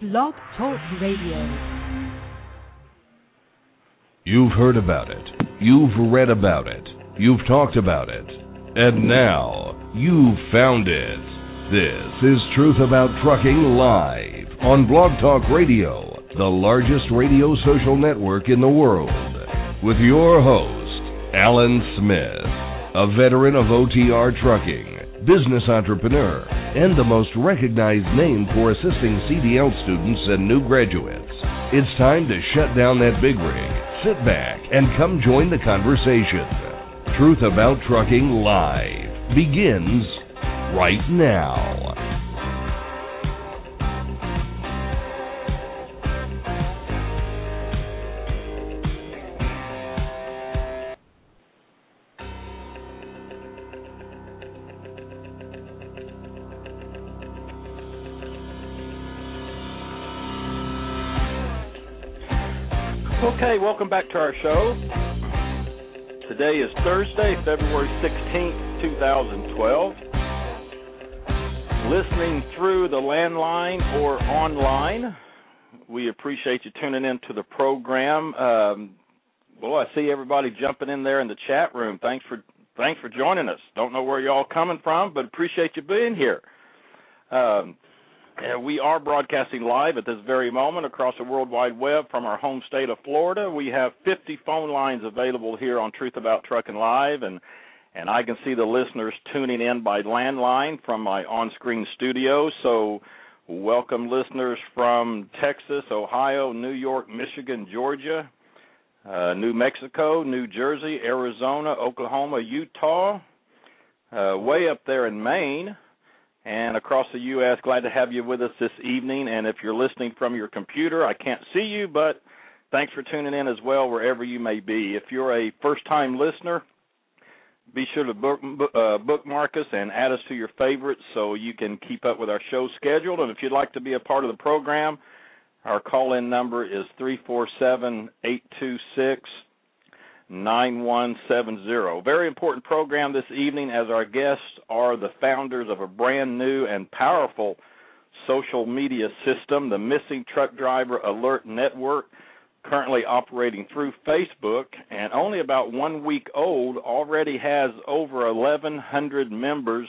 Blog Talk Radio. You've heard about it. You've read about it. You've talked about it. And now, you've found it. This is Truth About Trucking Live on Blog Talk Radio, the largest radio social network in the world. With your host, Alan Smith, a veteran of OTR trucking business entrepreneur, and the most recognized name for assisting CDL students and new graduates. It's time to shut down that big rig, sit back, and come join the conversation. Truth About Trucking Live begins right now. Show. Today is Thursday, February 16th, 2012. Listening through the landline or online, we appreciate you tuning in to the program. Um, well, I see everybody jumping in there in the chat room. Thanks for thanks for joining us. Don't know where y'all coming from, but appreciate you being here. Um, uh, we are broadcasting live at this very moment across the World Wide Web from our home state of Florida. We have 50 phone lines available here on Truth About Trucking Live, and and I can see the listeners tuning in by landline from my on-screen studio. So, welcome listeners from Texas, Ohio, New York, Michigan, Georgia, uh, New Mexico, New Jersey, Arizona, Oklahoma, Utah, uh, way up there in Maine and across the U.S. Glad to have you with us this evening. And if you're listening from your computer, I can't see you, but thanks for tuning in as well, wherever you may be. If you're a first time listener, be sure to book, uh, bookmark us and add us to your favorites so you can keep up with our show schedule. And if you'd like to be a part of the program, our call in number is 347 826 9170. Very important program this evening as our guests are the founders of a brand new and powerful social media system, the Missing Truck Driver Alert Network, currently operating through Facebook and only about one week old, already has over 1,100 members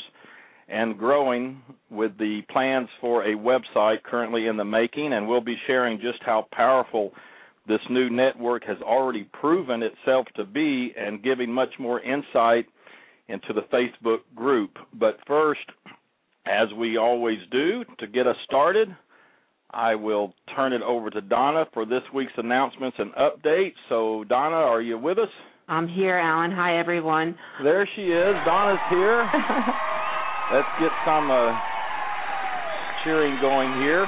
and growing with the plans for a website currently in the making. And we'll be sharing just how powerful this new network has already proven itself to be and giving much more insight into the Facebook group. But first, as we always do, to get us started, I will turn it over to Donna for this week's announcements and updates. So, Donna, are you with us? I'm here, Alan. Hi, everyone. There she is. Donna's here. Let's get some uh, cheering going here.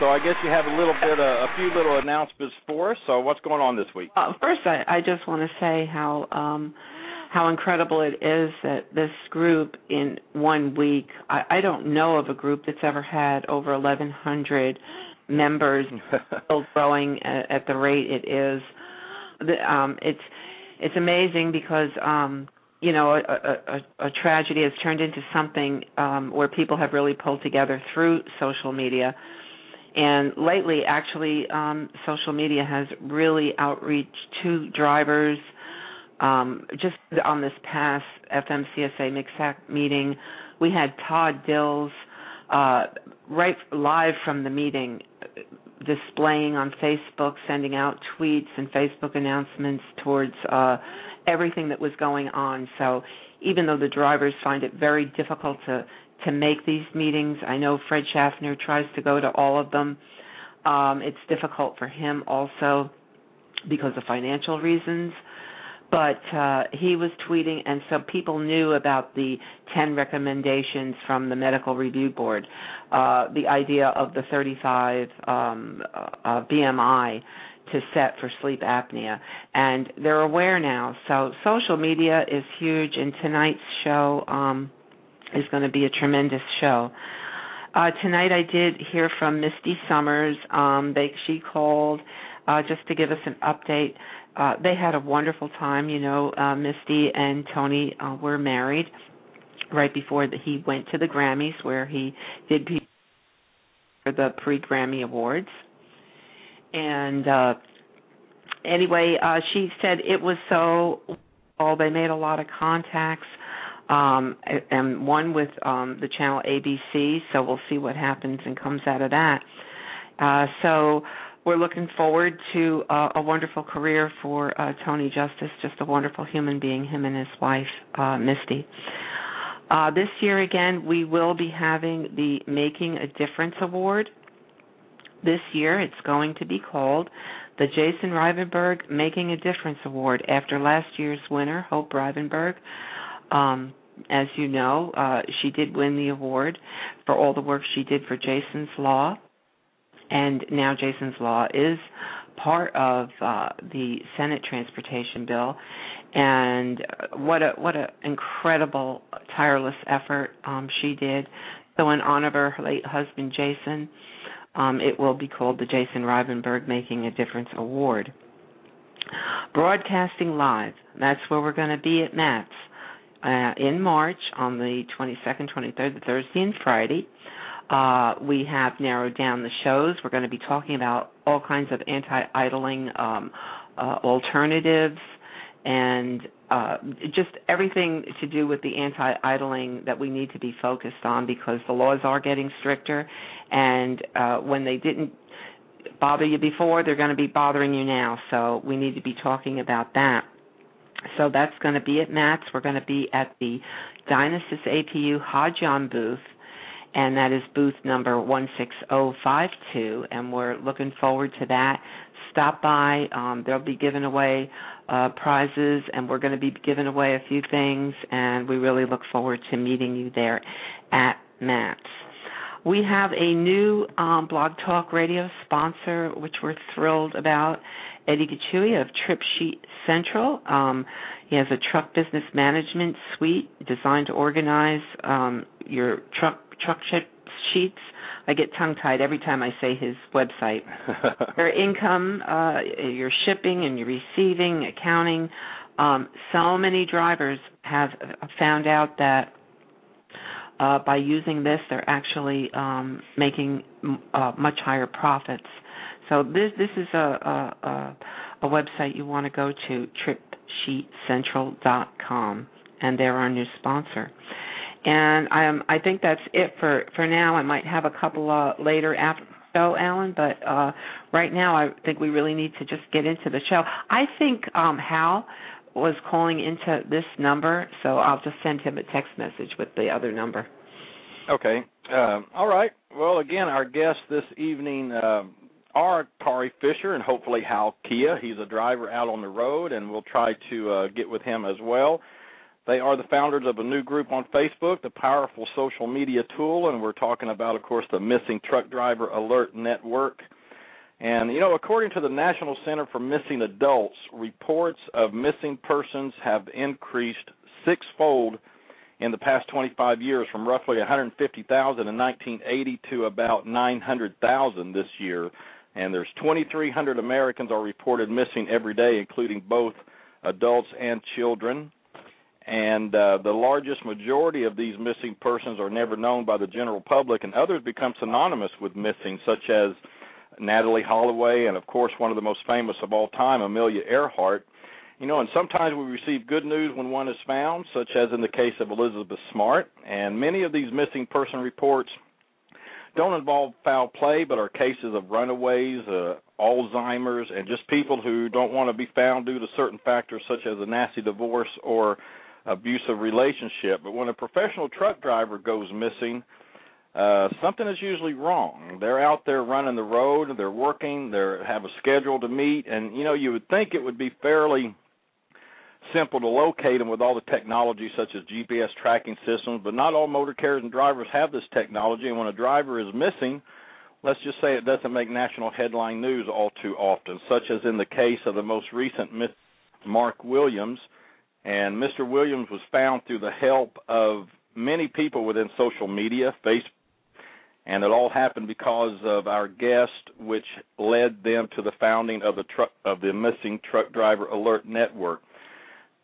So I guess you have a little bit, uh, a few little announcements for us. So what's going on this week? Uh, first, I, I just want to say how um, how incredible it is that this group in one week. I, I don't know of a group that's ever had over 1,100 members, still growing at, at the rate it is. The, um, it's it's amazing because um, you know a, a, a, a tragedy has turned into something um, where people have really pulled together through social media and lately, actually, um, social media has really outreach to drivers. Um, just on this past FMCSA MCSAC meeting, we had Todd Dills uh, right live from the meeting displaying on Facebook, sending out tweets and Facebook announcements towards uh, everything that was going on. So even though the drivers find it very difficult to to make these meetings. I know Fred Schaffner tries to go to all of them. Um, it's difficult for him also because of financial reasons. But uh, he was tweeting, and so people knew about the 10 recommendations from the Medical Review Board, uh, the idea of the 35 um, uh, BMI to set for sleep apnea. And they're aware now. So social media is huge. In tonight's show, um, is going to be a tremendous show. Uh, tonight I did hear from Misty Summers. Um, they she called uh, just to give us an update. Uh, they had a wonderful time. You know, uh, Misty and Tony uh, were married right before the, he went to the Grammys, where he did. for the pre Grammy Awards. And uh anyway, uh she said it was so well, they made a lot of contacts um and one with um the channel ABC, so we'll see what happens and comes out of that. Uh so we're looking forward to uh, a wonderful career for uh, Tony Justice, just a wonderful human being, him and his wife, uh, Misty. Uh, this year again, we will be having the Making a Difference Award. This year, it's going to be called the Jason Rivenberg Making a Difference Award after last year's winner, Hope Rivenberg. Um, as you know, uh, she did win the award for all the work she did for Jason's Law and now Jason's Law is part of uh, the Senate transportation bill. And what a what a incredible tireless effort um, she did. So in honor of her late husband Jason, um, it will be called the Jason Rivenberg Making a Difference Award. Broadcasting live. That's where we're going to be at MATS uh, in March on the 22nd, 23rd, the Thursday and Friday. Uh, we have narrowed down the shows. We're going to be talking about all kinds of anti-idling um, uh, alternatives and uh, just everything to do with the anti-idling that we need to be focused on because the laws are getting stricter, and uh, when they didn't bother you before, they're going to be bothering you now. So we need to be talking about that. So that's going to be at MATS. We're going to be at the Dynasys APU Hodyon booth and that is booth number 16052, and we're looking forward to that. Stop by. Um, they'll be giving away uh, prizes, and we're going to be giving away a few things, and we really look forward to meeting you there at MATS. We have a new um, Blog Talk Radio sponsor, which we're thrilled about. Eddie Gachui of Trip Sheet Central. Um, he has a truck business management suite designed to organize um, your truck truck sheets. I get tongue tied every time I say his website. your income, uh, your shipping and your receiving, accounting. Um, so many drivers have found out that uh, by using this, they're actually um, making uh, much higher profits. So this this is a a, a, a website you want to go to tripsheetcentral.com, and they're our new sponsor. And I um, I think that's it for for now. I might have a couple uh, later after show, Alan, but uh, right now I think we really need to just get into the show. I think um, Hal was calling into this number, so I'll just send him a text message with the other number. Okay. Uh, all right. Well, again, our guests this evening uh, are Kari Fisher and hopefully Hal Kiah. He's a driver out on the road, and we'll try to uh, get with him as well. They are the founders of a new group on Facebook, the Powerful Social Media Tool, and we're talking about, of course, the Missing Truck Driver Alert Network. And, you know, according to the National Center for Missing Adults, reports of missing persons have increased sixfold in the past 25 years from roughly 150,000 in 1980 to about 900,000 this year. And there's 2,300 Americans are reported missing every day, including both adults and children and uh, the largest majority of these missing persons are never known by the general public, and others become synonymous with missing, such as Natalee Holloway, and of course, one of the most famous of all time, Amelia Earhart. You know, and sometimes we receive good news when one is found, such as in the case of Elizabeth Smart, and many of these missing person reports don't involve foul play, but are cases of runaways, uh, Alzheimer's, and just people who don't want to be found due to certain factors such as a nasty divorce or abusive relationship. But when a professional truck driver goes missing, uh something is usually wrong. They're out there running the road, they're working, they have a schedule to meet, and you know you would think it would be fairly simple to locate them with all the technology such as GPS tracking systems, but not all motor carriers and drivers have this technology. And when a driver is missing, let's just say it doesn't make national headline news all too often, such as in the case of the most recent Miss Mark Williams, and Mr. Williams was found through the help of many people within social media, Facebook, and it all happened because of our guest, which led them to the founding of the truck of the Missing Truck Driver Alert Network.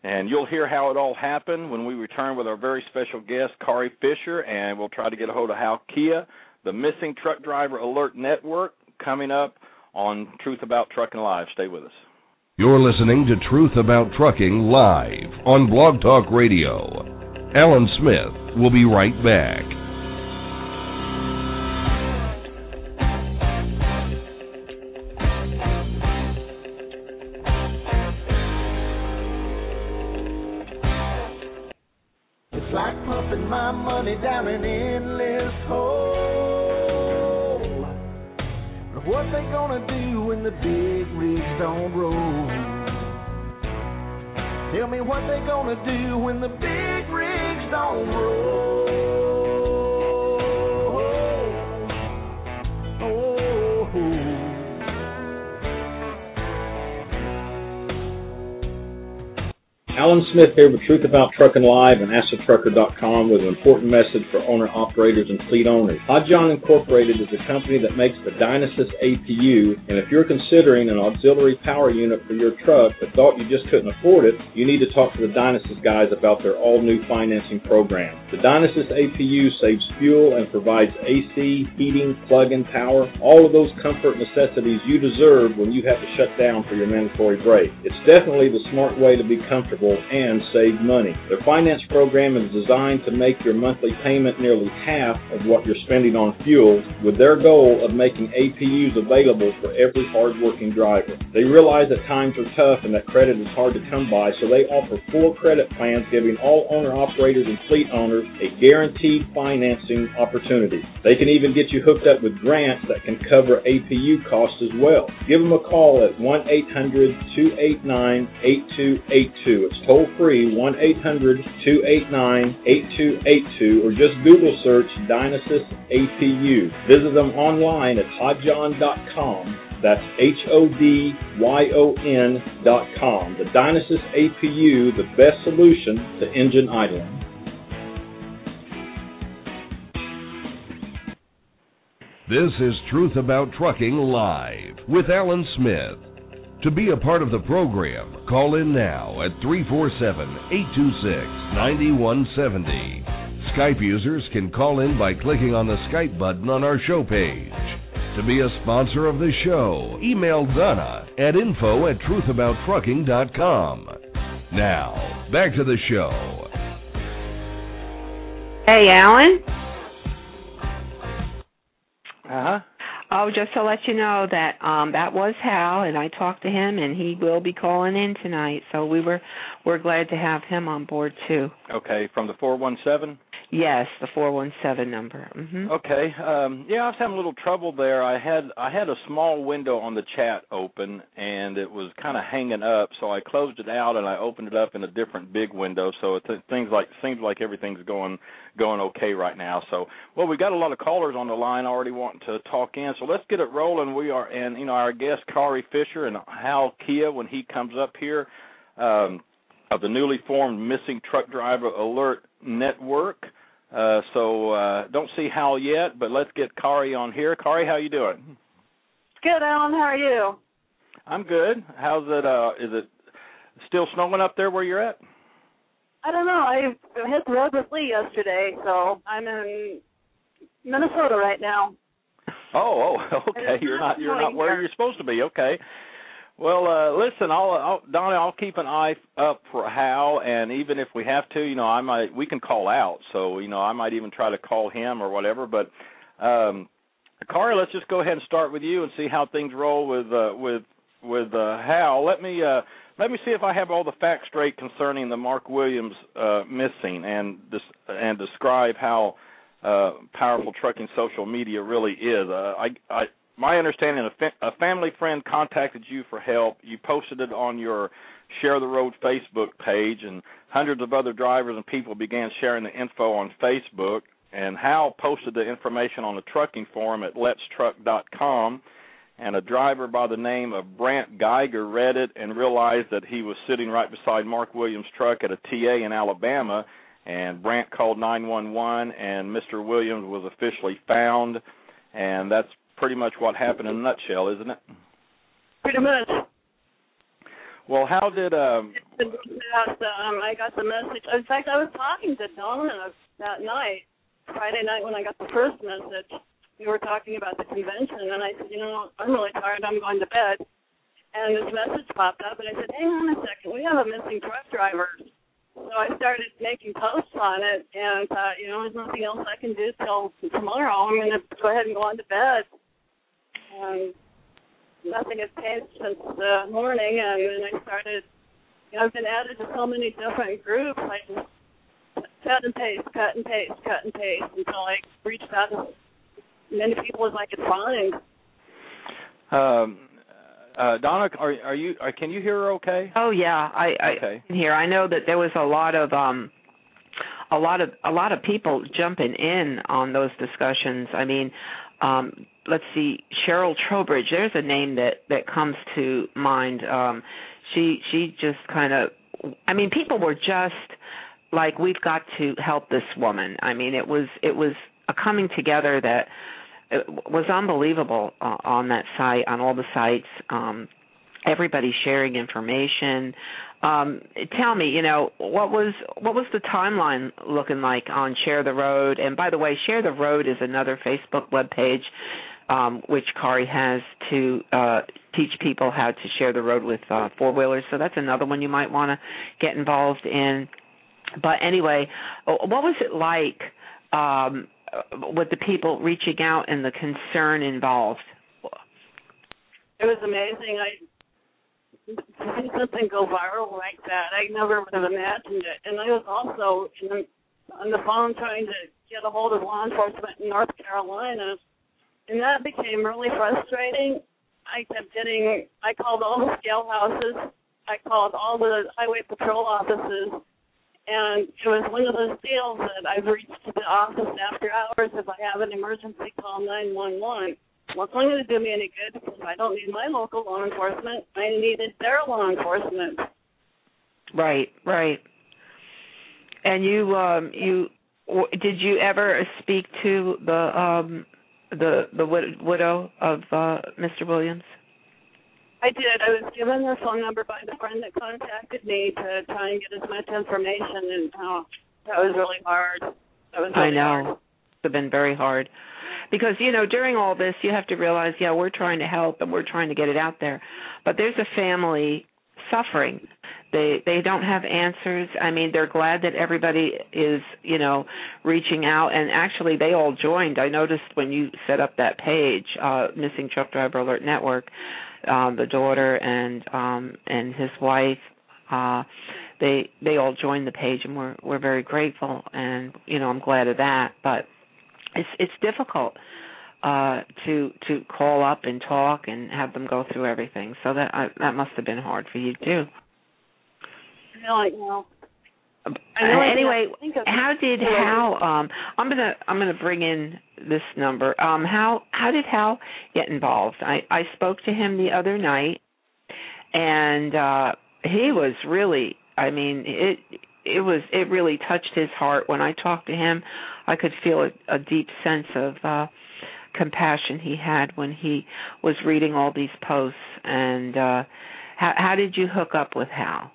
And you'll hear how it all happened when we return with our very special guest, Kari Fisher, and we'll try to get a hold of Hal Kiah. the Missing Truck Driver Alert Network, coming up on Truth About Trucking Live. Stay with us. You're listening to Truth About Trucking live on Blog Talk Radio. Alan Smith will be right back. Down an endless hole. But what they gonna do when the big rigs don't roll? Tell me what they gonna do when the big rigs don't roll. Alan Smith here with Truth About Trucking Live and AskTheTrucker.com with an important message for owner operators and fleet owners. Hodyon Incorporated is a company that makes the Dynasys APU, and if you're considering an auxiliary power unit for your truck but thought you just couldn't afford it, you need to talk to the Dynasys guys about their all-new financing program. The Dynasys APU saves fuel and provides AC, heating, plug-in power, all of those comfort necessities you deserve when you have to shut down for your mandatory break. It's definitely the smart way to be comfortable and save money. Their finance program is designed to make your monthly payment nearly half of what you're spending on fuel, with their goal of making APUs available for every hardworking driver. They realize that times are tough and that credit is hard to come by, so they offer four credit plans giving all owner operators and fleet owners a guaranteed financing opportunity. They can even get you hooked up with grants that can cover APU costs as well. Give them a call at 1 800 289 8282. It's toll free 1 800 289 8282 or just Google search Dynasys APU. Visit them online at hodyon.com. That's H O D Y O N dot com. The Dynasys APU, the best solution to engine idling. This is Truth About Trucking Live with Alan Smith. To be a part of the program, call in now at 347 826 9170. Skype users can call in by clicking on the Skype button on our show page. To be a sponsor of the show, email Donna at info at truthabouttrucking.com. Now, back to the show. Hey, Alan. Uh huh. Oh, just to let you know that um that was Hal, and I talked to him, and he will be calling in tonight. So we were we're glad to have him on board too. Okay, from the 417? Yes, the four one seven number. hmm Okay. Um, yeah, I was having a little trouble there. I had I had a small window on the chat open, and it was kind of hanging up. So I closed it out and I opened it up in a different big window. So it things like seems like everything's going going okay right now. So well, we got a lot of callers on the line already wanting to talk in. So let's get it rolling. We are and you know our guest Kari Fisher and Hal Kiah when he comes up here. Um, of the newly formed Missing Truck Driver Alert Network. Uh, so uh, don't see Hal yet, but let's get Kari on here. Kari, how you doing? Good, Alan. How are you? I'm good. How's it? Uh, is it still snowing up there where you're at? I don't know. I hit the road with Lee yesterday, so I'm in Minnesota right now. Oh, oh, okay. You're not you're not where you're supposed to be. Okay. Well, uh listen, I'll, I'll Donnie, I'll keep an eye up for Hal, and even if we have to, you know, I might we can call out. So, you know, I might even try to call him or whatever. But, um, let's just go ahead and start with you and see how things roll with uh, with with uh, Hal. Let me uh, let me see if I have all the facts straight concerning the Mark Williams uh, missing, and and describe how uh, powerful trucking social media really is. Uh, I, I my understanding, a, fa- a family friend contacted you for help. You posted it on your Share the Road Facebook page, and hundreds of other drivers and people began sharing the info on Facebook. And Hal posted the information on the trucking forum at letstruck.com. And a driver by the name of Brant Geiger read it and realized that he was sitting right beside Mark Williams' truck at a TA in Alabama. And Brant called 911, and Mr. Williams was officially found. And that's pretty much what happened in a nutshell, isn't it? Pretty much. Well, how did um um, I got the message. In fact, I was talking to Donna that night, Friday night, when I got the first message, we were talking about the convention, and I said, you know, I'm really tired. I'm going to bed. And this message popped up, and I said, hang on a second. We have a missing truck driver. So I started making posts on it, and thought, you know, there's nothing else I can do till tomorrow. I'm going to go ahead and go on to bed. And nothing has changed since the morning, and then I started. You know, I've been added to so many different groups. I just cut and paste, cut and paste, cut and paste until I reached out to many people as I could find. Um, uh, Donna, are are you? Are, can you hear her? Okay. Oh yeah, I, I Okay. can hear. I know that there was a lot of um, a lot of a lot of people jumping in on those discussions. I mean, um, let's see, Cheryl Trowbridge. There's a name that that comes to mind. Um, she she just kind of. I mean, people were just like, we've got to help this woman. I mean, it was it was a coming together that it was unbelievable uh, on that site, on all the sites. Um, everybody sharing information. Um, tell me, you know, what was what was the timeline looking like on Share the Road? And by the way, Share the Road is another Facebook web page um, which Kari has to uh, teach people how to share the road with uh, four wheelers. So that's another one you might want to get involved in. But anyway, what was it like um, with the people reaching out and the concern involved? It was amazing. I see something go viral like that, I never would have imagined it. And I was also in, on the phone trying to get a hold of law enforcement in North Carolina, and that became really frustrating. I kept getting. I called all the scale houses. I called all the highway patrol offices, and it was one of those deals that I've reached the office after hours. If I have an emergency, call 911. Not going to do me any good because I don't need my local law enforcement. I needed their law enforcement. Right, right. And you, um, you, w- did you ever speak to the um, the the wid- widow of uh, Mr. Williams? I did. I was given her phone number by the friend that contacted me to try and get as much information, and oh, that was really hard. That was Really I know. hard. It's been very hard because you know during all this you have to realize yeah we're trying to help and we're trying to get it out there. But there's a family suffering. They they don't have answers. I mean they're glad that everybody is you know reaching out. And actually they all joined. I noticed when you set up that page uh missing truck driver alert network um the daughter and um and his wife uh they they all joined the page and we're we're very grateful. And you know i'm glad of that. But it's it's difficult uh to to call up and talk and have them go through everything. So that I, that must have been hard for you too. Really, you know. Uh, I know anyway didn't think of- how did hal um i'm to i'm going to bring in this number. Um how how did hal get involved? I i spoke to him the other night and uh he was really i mean it it was it really touched his heart. When i talked to him i could feel a, a deep sense of uh compassion he had when he was reading all these posts. And uh how how did you hook up with hal?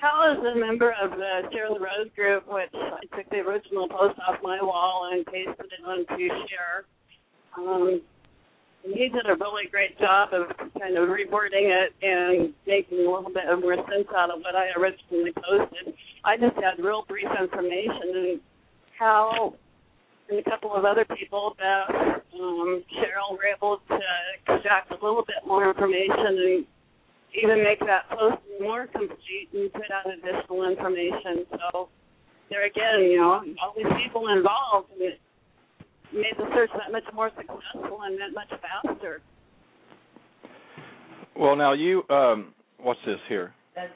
Hal is a member of the Share the Road group, which I took the original post off my wall and pasted it onto Share. Um, he did a really great job of kind of rewording it and making a little bit more sense out of what I originally posted. I just had real brief information, and how and a couple of other people, Beth, um, Cheryl, were able to extract a little bit more information and even make that post more complete and put out additional information. So there again, you know, all these people involved and it made the search that much more successful and that much faster. Well, now you, um, what's this here? that's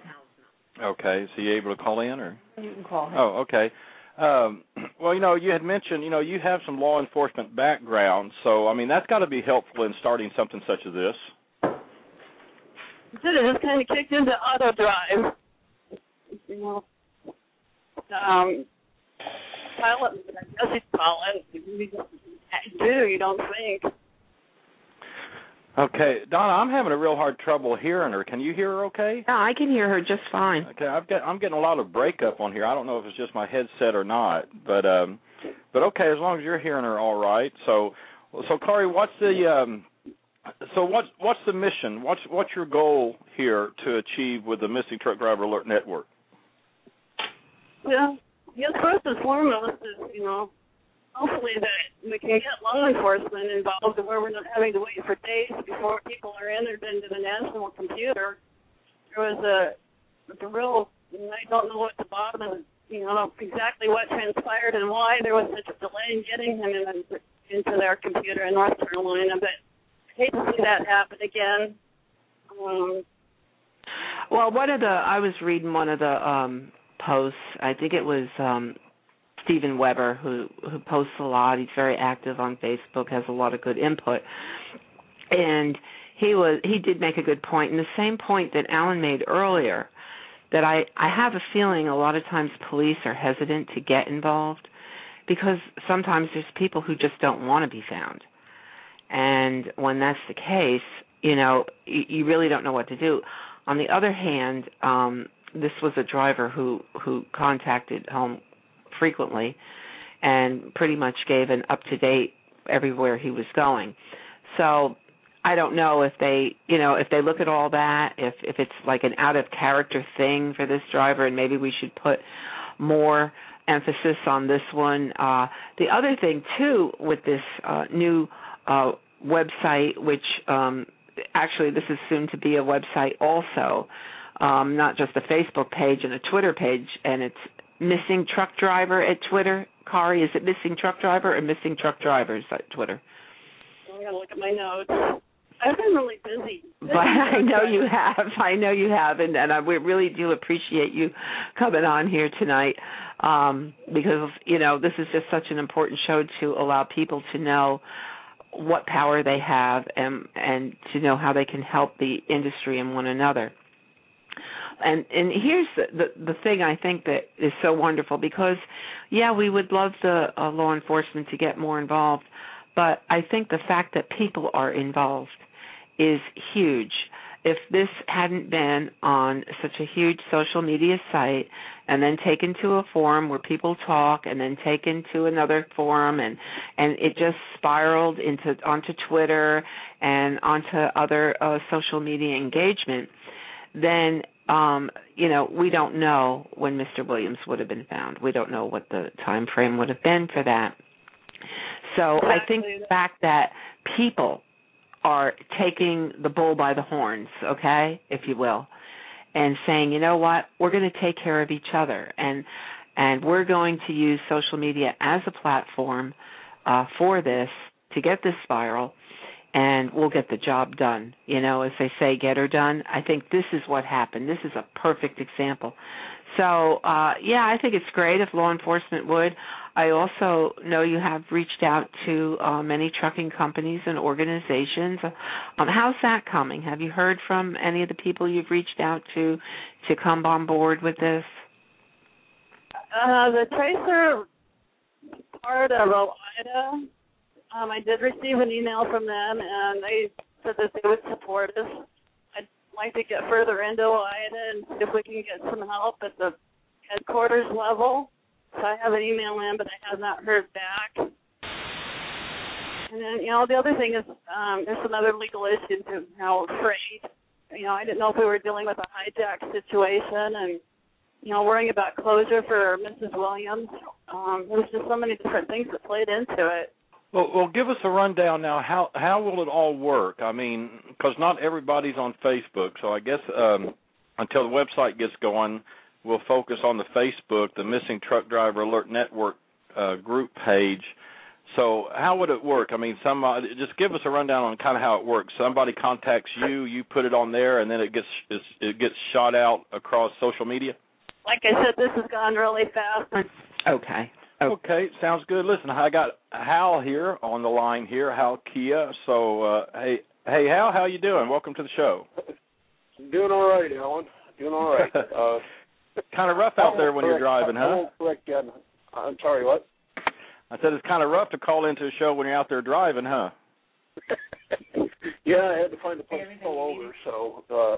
Okay, so you able to call in or? you can call him Oh, okay. Um, well, you know, you had mentioned, you know, you have some law enforcement background, so I mean that's got to be helpful in starting something such as this. So it just kind of kicked into auto drive. You know, um, pilot, I guess you'd call it. You do, you don't think. Okay, Donna, I'm having a real hard trouble hearing her. Can you hear her okay? yeah i can hear her just fine Okay, I've got I'm getting a lot of breakup on here. I don't know if it's just my headset or not, but um but okay, as long as you're hearing her all right. So, so Corey, what's the um, so what's what's the mission? What's what's your goal here to achieve with the Missing Truck Driver Alert Network? Well, yes, first and foremost is you know hopefully that we can get law enforcement involved where we're not having to wait for days before people are entered into the national computer. There was a, a real, I don't know what the bottom of, you know, exactly what transpired and why there was such a delay in getting him in, into their computer in North Carolina, but hate to see that happen again. Um, well, one of the I was reading one of the um posts. I think it was um Steven Weber, who who posts a lot. He's very active on Facebook, has a lot of good input, and he was he did make a good point. point, and the same point that Alan made earlier, that I I have a feeling a lot of times police are hesitant to get involved because sometimes there's people who just don't want to be found, and when that's the case, you know you, you really don't know what to do. On the other hand, um, this was a driver who who contacted home frequently and pretty much gave an up to date everywhere he was going. So I don't know if they, you know, if they look at all that, if if it's like an out of character thing for this driver, and maybe we should put more emphasis on this one. Uh, the other thing too with this uh, new uh, website, which um, actually this is soon to be a website also, um, not just a Facebook page and a Twitter page, and it's missing truck driver at Twitter. Kari, is it missing truck driver or missing truck drivers at Twitter? I'm gonna look at my notes. I've been really busy. but I know you have. I know you have, and, and I, we really do appreciate you coming on here tonight um, because you know this is just such an important show to allow people to know what power they have and and to know how they can help the industry and one another and and here's the, the the thing I think that is so wonderful because yeah we would love the uh, law enforcement to get more involved but I think the fact that people are involved is huge. If this hadn't been on such a huge social media site and then taken to a forum where people talk and then taken to another forum and and it just spiraled into onto Twitter and onto other uh, social media engagement then um, you know, we don't know when Mr. Williams would have been found. We don't know what the time frame would have been for that. So I think the fact that people are taking the bull by the horns, okay, if you will, and saying, you know what, we're going to take care of each other, and and we're going to use social media as a platform uh, for this to get this spiral and we'll get the job done. You know, as they say, get her done. I think this is what happened. This is a perfect example. So, uh yeah, I think it's great if law enforcement would. I also know you have reached out to uh, many trucking companies and organizations. Um, how's that coming? Have you heard from any of the people you've reached out to to come on board with this? Uh, the tracer part of OOIDA um, I did receive an email from them, and they said that they would support us. I'd like to get further into OOIDA and see if we can get some help at the headquarters level. So I have an email in, but I have not heard back. And then, you know, the other thing is um, there's another legal issue to how freight. You know, I didn't know if we were dealing with a hijack situation and, you know, worrying about closure for Mrs. Williams. Um, there's just so many different things that played into it. Well, well, give us a rundown now. How how will it all work? I mean, because not everybody's on Facebook, so I guess um, until the website gets going, we'll focus on the Facebook, the Missing Truck Driver Alert Network uh, group page. So how would it work? I mean, somebody just give us a rundown on kind of how it works. Somebody contacts you, you put it on there, and then it gets it gets shot out across social media. Like I said, this has gone really fast. Okay. Okay, sounds good. Listen, I got Hal here on the line here, Hal Kiah. So, uh, hey, hey, Hal, how you doing? Welcome to the show. Doing all right, Alan. Doing all right. Uh, kind of rough out there when correct, you're driving, huh? I won't correct you. I'm sorry, what? I said it's kind of rough to call into a show when you're out there driving, huh? yeah, I had to find a place to pull over. So. uh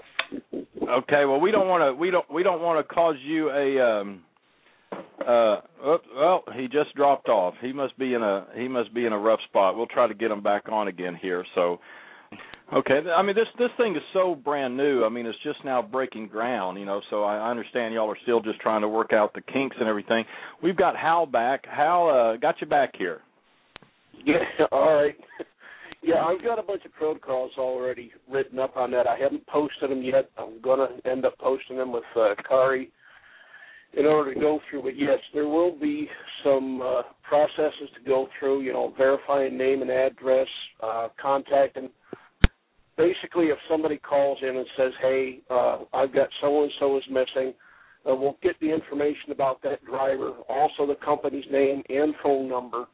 Okay, well, we don't want to we don't we don't want to cause you a um Uh, oh, well, he just dropped off. He must be in a he must be in a rough spot. We'll try to get him back on again here. So, okay. I mean, this this thing is so brand new. I mean, it's just now breaking ground. You know, so I understand y'all are still just trying to work out the kinks and everything. We've got Hal back. Hal, uh, got you back here. Yeah. All right. Yeah, I've got a bunch of protocols already written up on that. I haven't posted them yet. I'm to end up posting them with uh, Kari in order to go through. But yes, there will be some uh, processes to go through. You know, verifying name and address, uh, contacting. Basically, if somebody calls in and says, "Hey, uh, I've got so and so is missing," uh, we'll get the information about that driver, also the company's name and phone number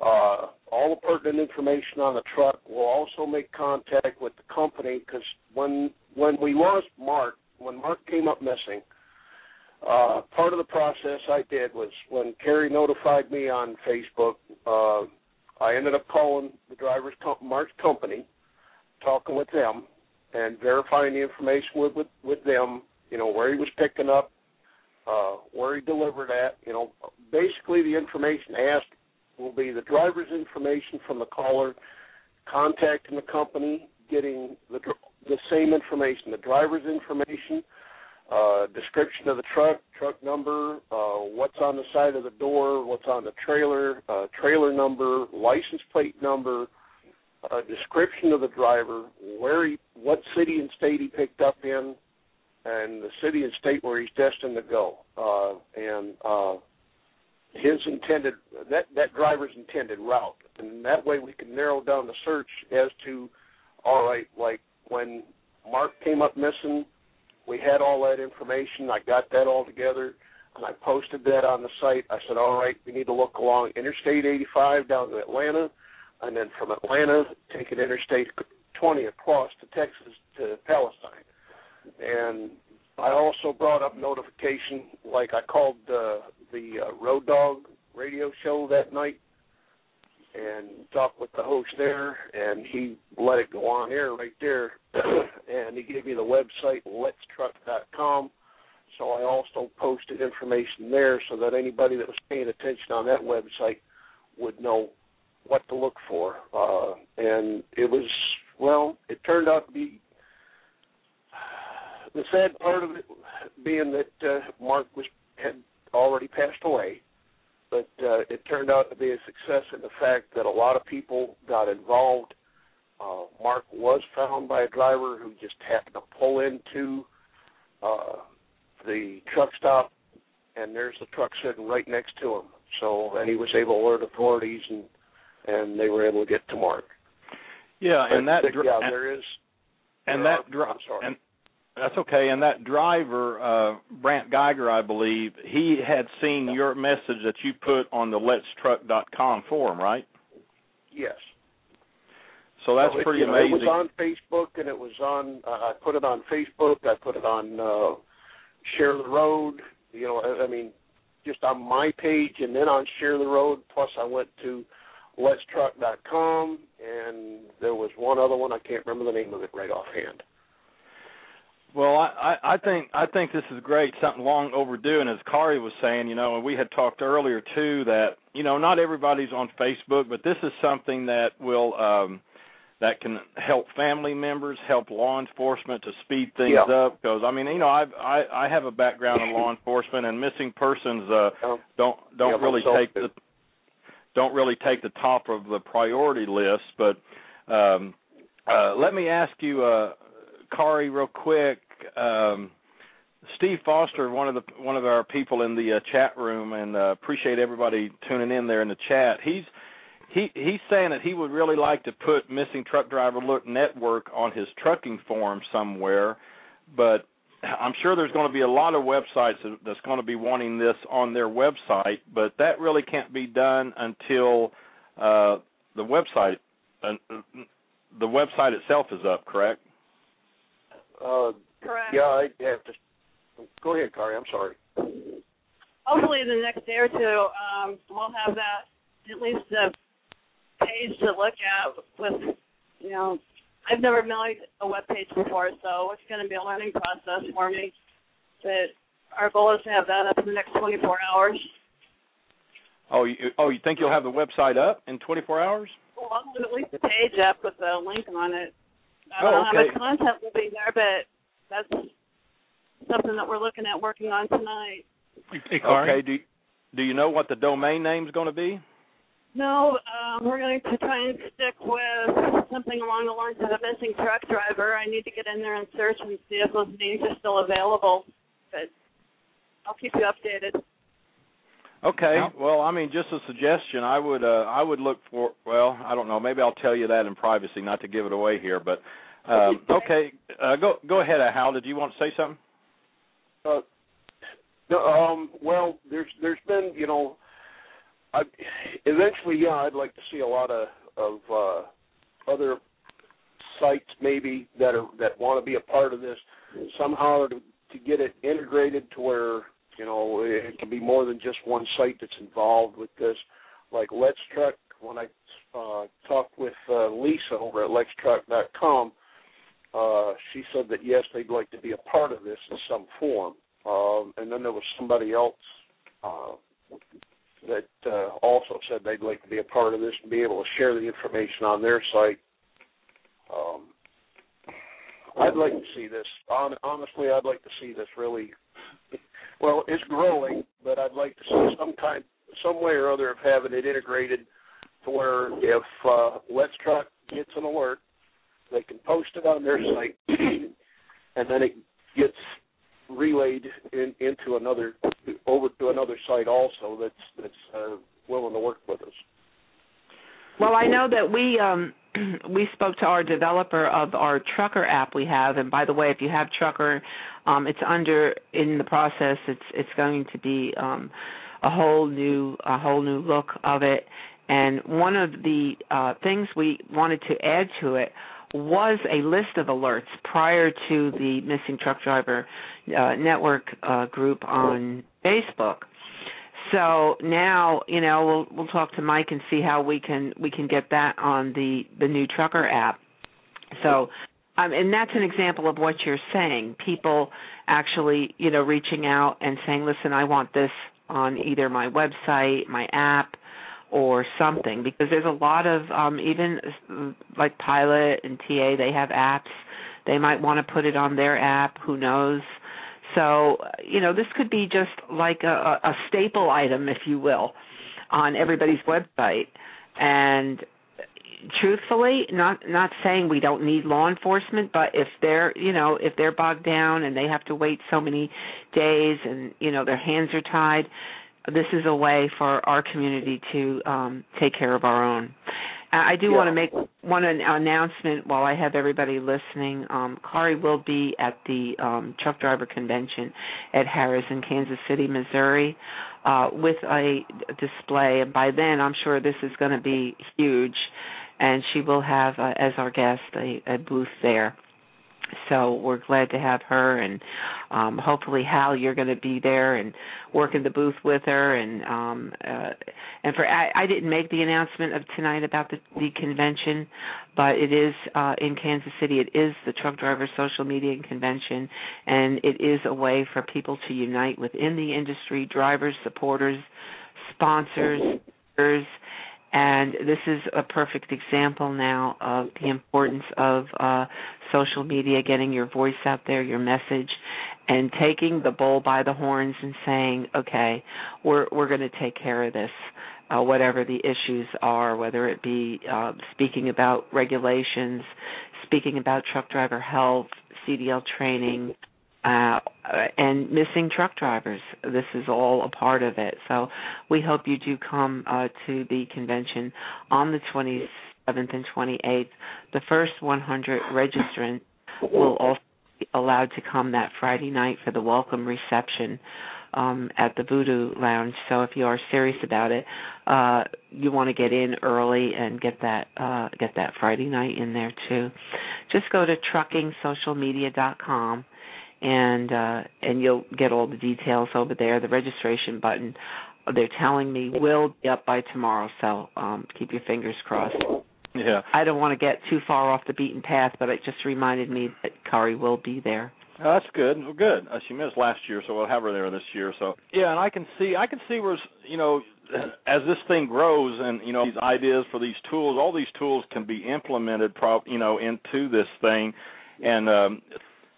uh, all the pertinent information on the truck. We'll also make contact with the company because when when we lost Mark, when Mark came up missing, uh, part of the process I did was when Kari notified me on Facebook, uh, I ended up calling the driver's com- Mark's company, talking with them, and verifying the information with with, with them. You know where he was picking up, uh, where he delivered at. You know, basically the information asked will be the driver's information from the caller, contacting the company, getting the the same information, the driver's information, uh, description of the truck, truck number, uh, what's on the side of the door, what's on the trailer, uh, trailer number, license plate number, a description of the driver, where he, what city and state he picked up in, and the city and state where he's destined to go, uh, and uh, his intended that that driver's intended route, and that way we can narrow down the search as to, all right, like when Mark came up missing, we had all that information. I got that all together, and I posted that on the site. I said, all right, we need to look along Interstate 85 down to Atlanta, and then from Atlanta take an Interstate 20 across to Texas to Palestine, and I also brought up notification, like I called uh, the uh, Road Dog radio show that night and talked with the host there, and he let it go on air right there, and he gave me the website letstruck.com. So I also posted information there so that anybody that was paying attention on that website would know what to look for. Uh, and it was well, it turned out to be the sad part of it being that uh, Mark was had already passed away, but uh, it turned out to be a success in the fact that a lot of people got involved. Uh, Mark was found by a driver who just happened to pull into uh, the truck stop, and there's the truck sitting right next to him. So, and he was able to alert authorities, and and they were able to get to Mark. Yeah, and that dr- yeah, there is. And that dri- and that's okay. And that driver, uh, Brant Geiger, I believe, he had seen your message that you put on the letstruck.com forum, right? Yes. So that's so it, pretty you know, amazing. It was on Facebook, and it was on. Uh, I put it on Facebook. I put it on uh, Share the Road. You know, I, I mean, just on my page, and then on Share the Road. Plus, I went to letstruck.com, and there was one other one. I can't remember the name of it right offhand. Well, I, I think I think this is great, something long overdue. And as Kari was saying, you know, and we had talked earlier too that you know not everybody's on Facebook, but this is something that will um, that can help family members, help law enforcement to speed things yeah. up. Because I mean, you know, I've, I I have a background in law enforcement, and missing persons uh, don't don't yeah, really take the don't really take the top of the priority list. But um, uh, let me ask you. Uh, Kari, real quick. Um, Steve Foster, one of the one of our people in the uh, chat room, and uh, appreciate everybody tuning in there in the chat. He's he he's saying that he would really like to put Missing Truck Driver look Network on his trucking forum somewhere, but I'm sure there's going to be a lot of websites that's going to be wanting this on their website, but that really can't be done until uh, the website uh, the website itself is up. Correct? Uh, Correct. Yeah, I have to. Go ahead, Kari. I'm sorry. Hopefully, the next day or two, um, we'll have that at least a page to look at with, you know, I've never made a web page before, so it's going to be a learning process for me. But our goal is to have that up in the next 24 hours. Oh, you, oh, you think you'll have the website up in 24 hours? Well, I'll have at least a page up with a link on it. I don't Oh, know how much content will be there, but that's something that we're looking at working on tonight. Hey, Okay. Do Do you know what the domain name is going to be? No, um, we're going to try and stick with something along the lines of a missing truck driver. I need to get in there and search and see if those names are still available. But I'll keep you updated. Okay. Well- Well, I mean, just a suggestion. I would uh I would look for well, I don't know, maybe I'll tell you that in privacy, not to give it away here, but um okay, uh go go ahead, uh, Hal, did you want to say something? Uh, no, um, well, there's there's been you know, I eventually yeah, I'd like to see a lot of of uh, other sites maybe that are that want to be a part of this somehow to to get it integrated to where you know it can be more than just one site that's involved with this. Like Let's Truck, when I uh, talked with uh, Lisa over at Let'sTruck.com, uh, she said that yes, they'd like to be a part of this in some form. Um, and then there was somebody else uh, that uh, also said they'd like to be a part of this and be able to share the information on their site. Um, I'd like to see this. Hon- honestly, I'd like to see this really. Well, it's growing, but I'd like to see some kind, some way or other of having it integrated to where if uh, Let's Truck gets an alert, they can post it on their site, and then it gets relayed in, into another over to another site also that's that's uh, willing to work with us. Well, I know that we um we spoke to our developer of our trucker app we have and by the way if you have trucker um it's under in the process it's it's going to be um a whole new a whole new look of it and one of the uh things we wanted to add to it was a list of alerts prior to the missing truck driver uh, network uh, group on Facebook so now you know we'll we'll talk to Mike and see how we can we can get that on the the new trucker app. So um and that's an example of what you're saying. People actually, you know, reaching out and saying, "Listen, I want this on either my website, my app, or something." Because there's a lot of um even like Pilot and TA, they have apps. They might want to put it on their app, who knows? So, you know, this could be just like a, a staple item, if you will, on everybody's website. And truthfully, not not saying we don't need law enforcement, but if they're, you know, if they're bogged down and they have to wait so many days and, you know, their hands are tied, this is a way for our community to um take care of our own. I do Yeah. want to make one an announcement while I have everybody listening. Um, Kari will be at the um, truck driver convention at Harrah's in Kansas City, Missouri, uh, with a display. And by then, I'm sure this is going to be huge. And she will have, uh, as our guest, a, a booth there. So we're glad to have her, and um, hopefully Hal, you're going to be there and work in the booth with her. And um, uh, and for I, I didn't make the announcement of tonight about the, the convention, but it is uh, in Kansas City. It is the Truck Driver Social Media Convention, and it is a way for people to unite within the industry, drivers, supporters, sponsors, and this is a perfect example now of the importance of uh, social media, getting your voice out there, your message, and taking the bull by the horns and saying, "Okay, we're we're going to take care of this." Uh, whatever the issues are, whether it be uh, speaking about regulations, speaking about truck driver health, CDL training, uh, and missing truck drivers. This is all a part of it. So we hope you do come uh, to the convention on the 27th and 28th. The first 100 registrants will also be allowed to come that Friday night for the welcome reception um, at the Voodoo Lounge. So if you are serious about it, uh, you want to get in early and get that uh, get that Friday night in there too. Just go to truckingsocialmedia.com and uh and you'll get all the details over there the registration button they're telling me will be up by tomorrow so um keep your fingers crossed Yeah. i don't want to get too far off the beaten path but it just reminded me that Kari will be there Oh, that's good. Well, good. Uh, she missed last year, so we'll have her there this year. So yeah, and I can see I can see where you know as this thing grows and you know these ideas for these tools, all these tools can be implemented, pro, you know, into this thing, and um,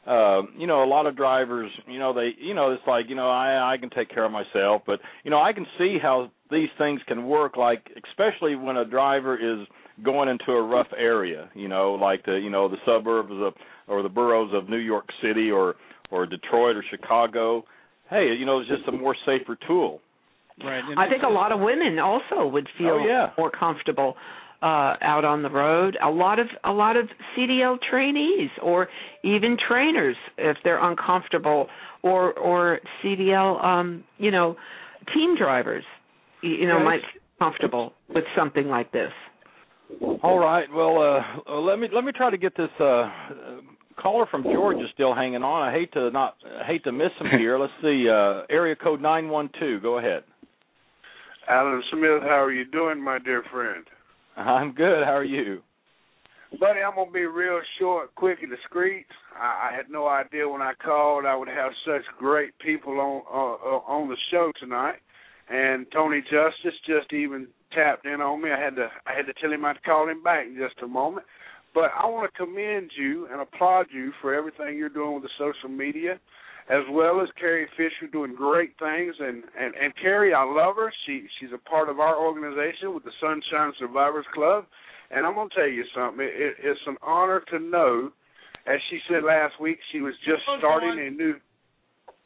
uh, you know, a lot of drivers, you know, they, you know, it's like, you know, I I can take care of myself, but you know, I can see how these things can work, like especially when a driver is going into a rough area, you know, like the, you know, the suburbs of or the boroughs of New York City or or Detroit or Chicago. Hey, you know, it's just a more safer tool. Right. And I think a lot of women also would feel Oh, yeah. more comfortable uh out on the road. A lot of a lot of CDL trainees or even trainers if they're uncomfortable or or CDL um you know team drivers you, you know Yes. might feel comfortable with something like this. All right. Well, uh, uh, let me let me try to get this uh, uh, caller from Georgia still hanging on. I hate to not I hate to miss him here. Let's see. Uh, area code nine one two. Go ahead. Alan Smith, how are you doing, my dear friend? I'm good. How are you? Buddy, I'm gonna be real short, quick, and discreet. I, I had no idea when I called I would have such great people on uh, uh, on the show tonight, and Tony Justice just even tapped in on me. I had to I had to tell him I'd call him back in just a moment. But I want to commend you and applaud you for everything you're doing with the social media, as well as Kari Fisher doing great things. And and and Kari, I love her. She she's a part of our organization with the Sunshine Survivors Club. And I'm gonna tell you something. It, it, it's an honor to know, as she said last week, she was just starting a new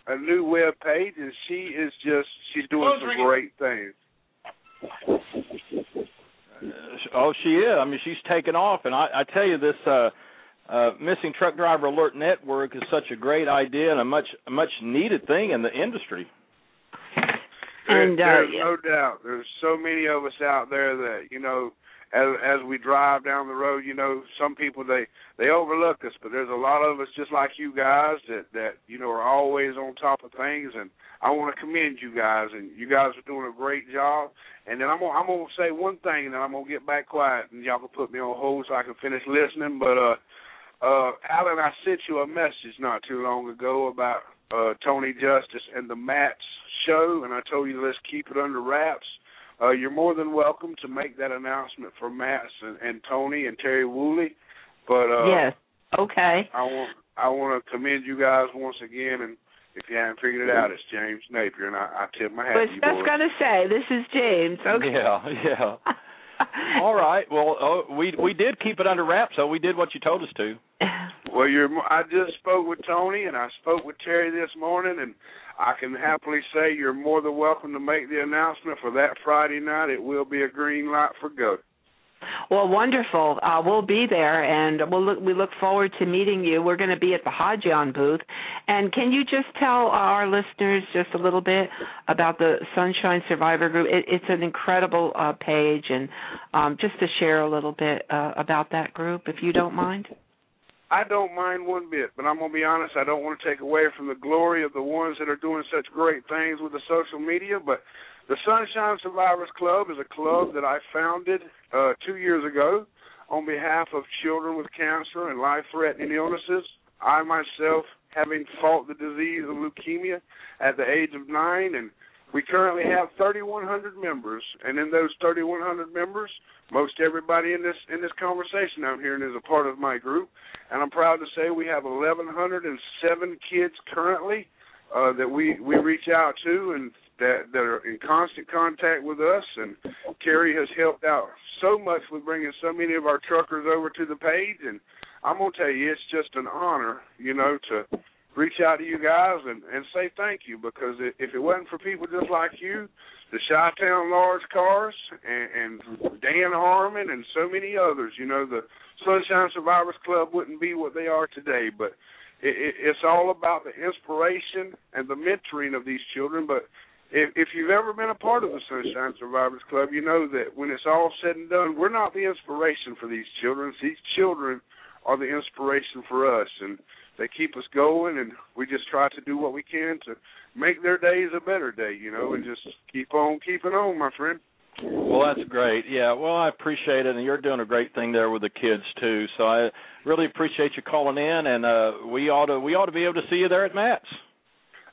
a new web page, and she is just she's doing some great things. Uh, oh, she is. I mean, she's taken off, and I, I tell you, this uh, uh, missing truck driver alert network is such a great idea and a much a much needed thing in the industry. There- And uh there's yeah. no doubt. There's so many of us out there that you know, as as we drive down the road, you know, some people they they overlook us, but there's a lot of us just like you guys that that you know are always on top of things, and I want to commend you guys, and you guys are doing a great job. And then I'm gonna I'm gonna say one thing, and then I'm gonna get back quiet, and y'all can put me on hold so I can finish listening. But uh, uh, Alan, I sent you a message not too long ago about uh Tony Justice and the MATS show, and I told you let's keep it under wraps. Uh, you're more than welcome to make that announcement for MATS and, and Tony and Terry Woolley. But uh, yes. Okay. I want I want to commend you guys once again, and if you haven't figured it out, it's James Napier, and I, I tip my hat I was to you just boys. gonna say this is James. Okay. Yeah, yeah. All right. Well, oh, we we did keep it under wraps, so we did what you told us to. Well, you're. I just spoke with Tony, and I spoke with Terry this morning, and I can happily say you're more than welcome to make the announcement for that Friday night. It will be a green light for go. Well, wonderful. Uh, we'll be there, and we'll look, we look forward to meeting you. We're going to be at the Hodyon booth. And can you just tell our listeners just a little bit about the Sunshine Survivor Group? It, it's an incredible uh, page, and um, just to share a little bit uh, about that group, if you don't mind. I don't mind one bit, but I'm gonna be honest. I don't want to take away from the glory of the ones that are doing such great things with the social media. But the Sunshine Survivors Club is a club that I founded uh, two years ago on behalf of children with cancer and life-threatening illnesses. I myself, having fought the disease of leukemia at the age of nine, and we currently have 3,100 members. And in those 3,100 members, most everybody in this in this conversation I'm hearing is a part of my group, and I'm proud to say we have 1,107 kids currently uh, that we we reach out to and that that are in constant contact with us. And Kari has helped out so much with bringing so many of our truckers over to the page, and I'm gonna tell you, it's just an honor, you know, to reach out to you guys and and say thank you because if it wasn't for people just like you the Chi-Town Large Cars and, and Dan Harmon and so many others. You know, the Sunshine Survivors Club wouldn't be what they are today, but it, it, it's all about the inspiration and the mentoring of these children. But if, if you've ever been a part of the Sunshine Survivors Club, you know that when it's all said and done, we're not the inspiration for these children. These children are the inspiration for us, and they keep us going, and we just try to do what we can to make their days a better day, you know, and just keep on keeping on, my friend. Well, that's great. Yeah, well, I appreciate it, and you're doing a great thing there with the kids too. So I really appreciate you calling in, and uh, we ought to we ought to be able to see you there at MATS.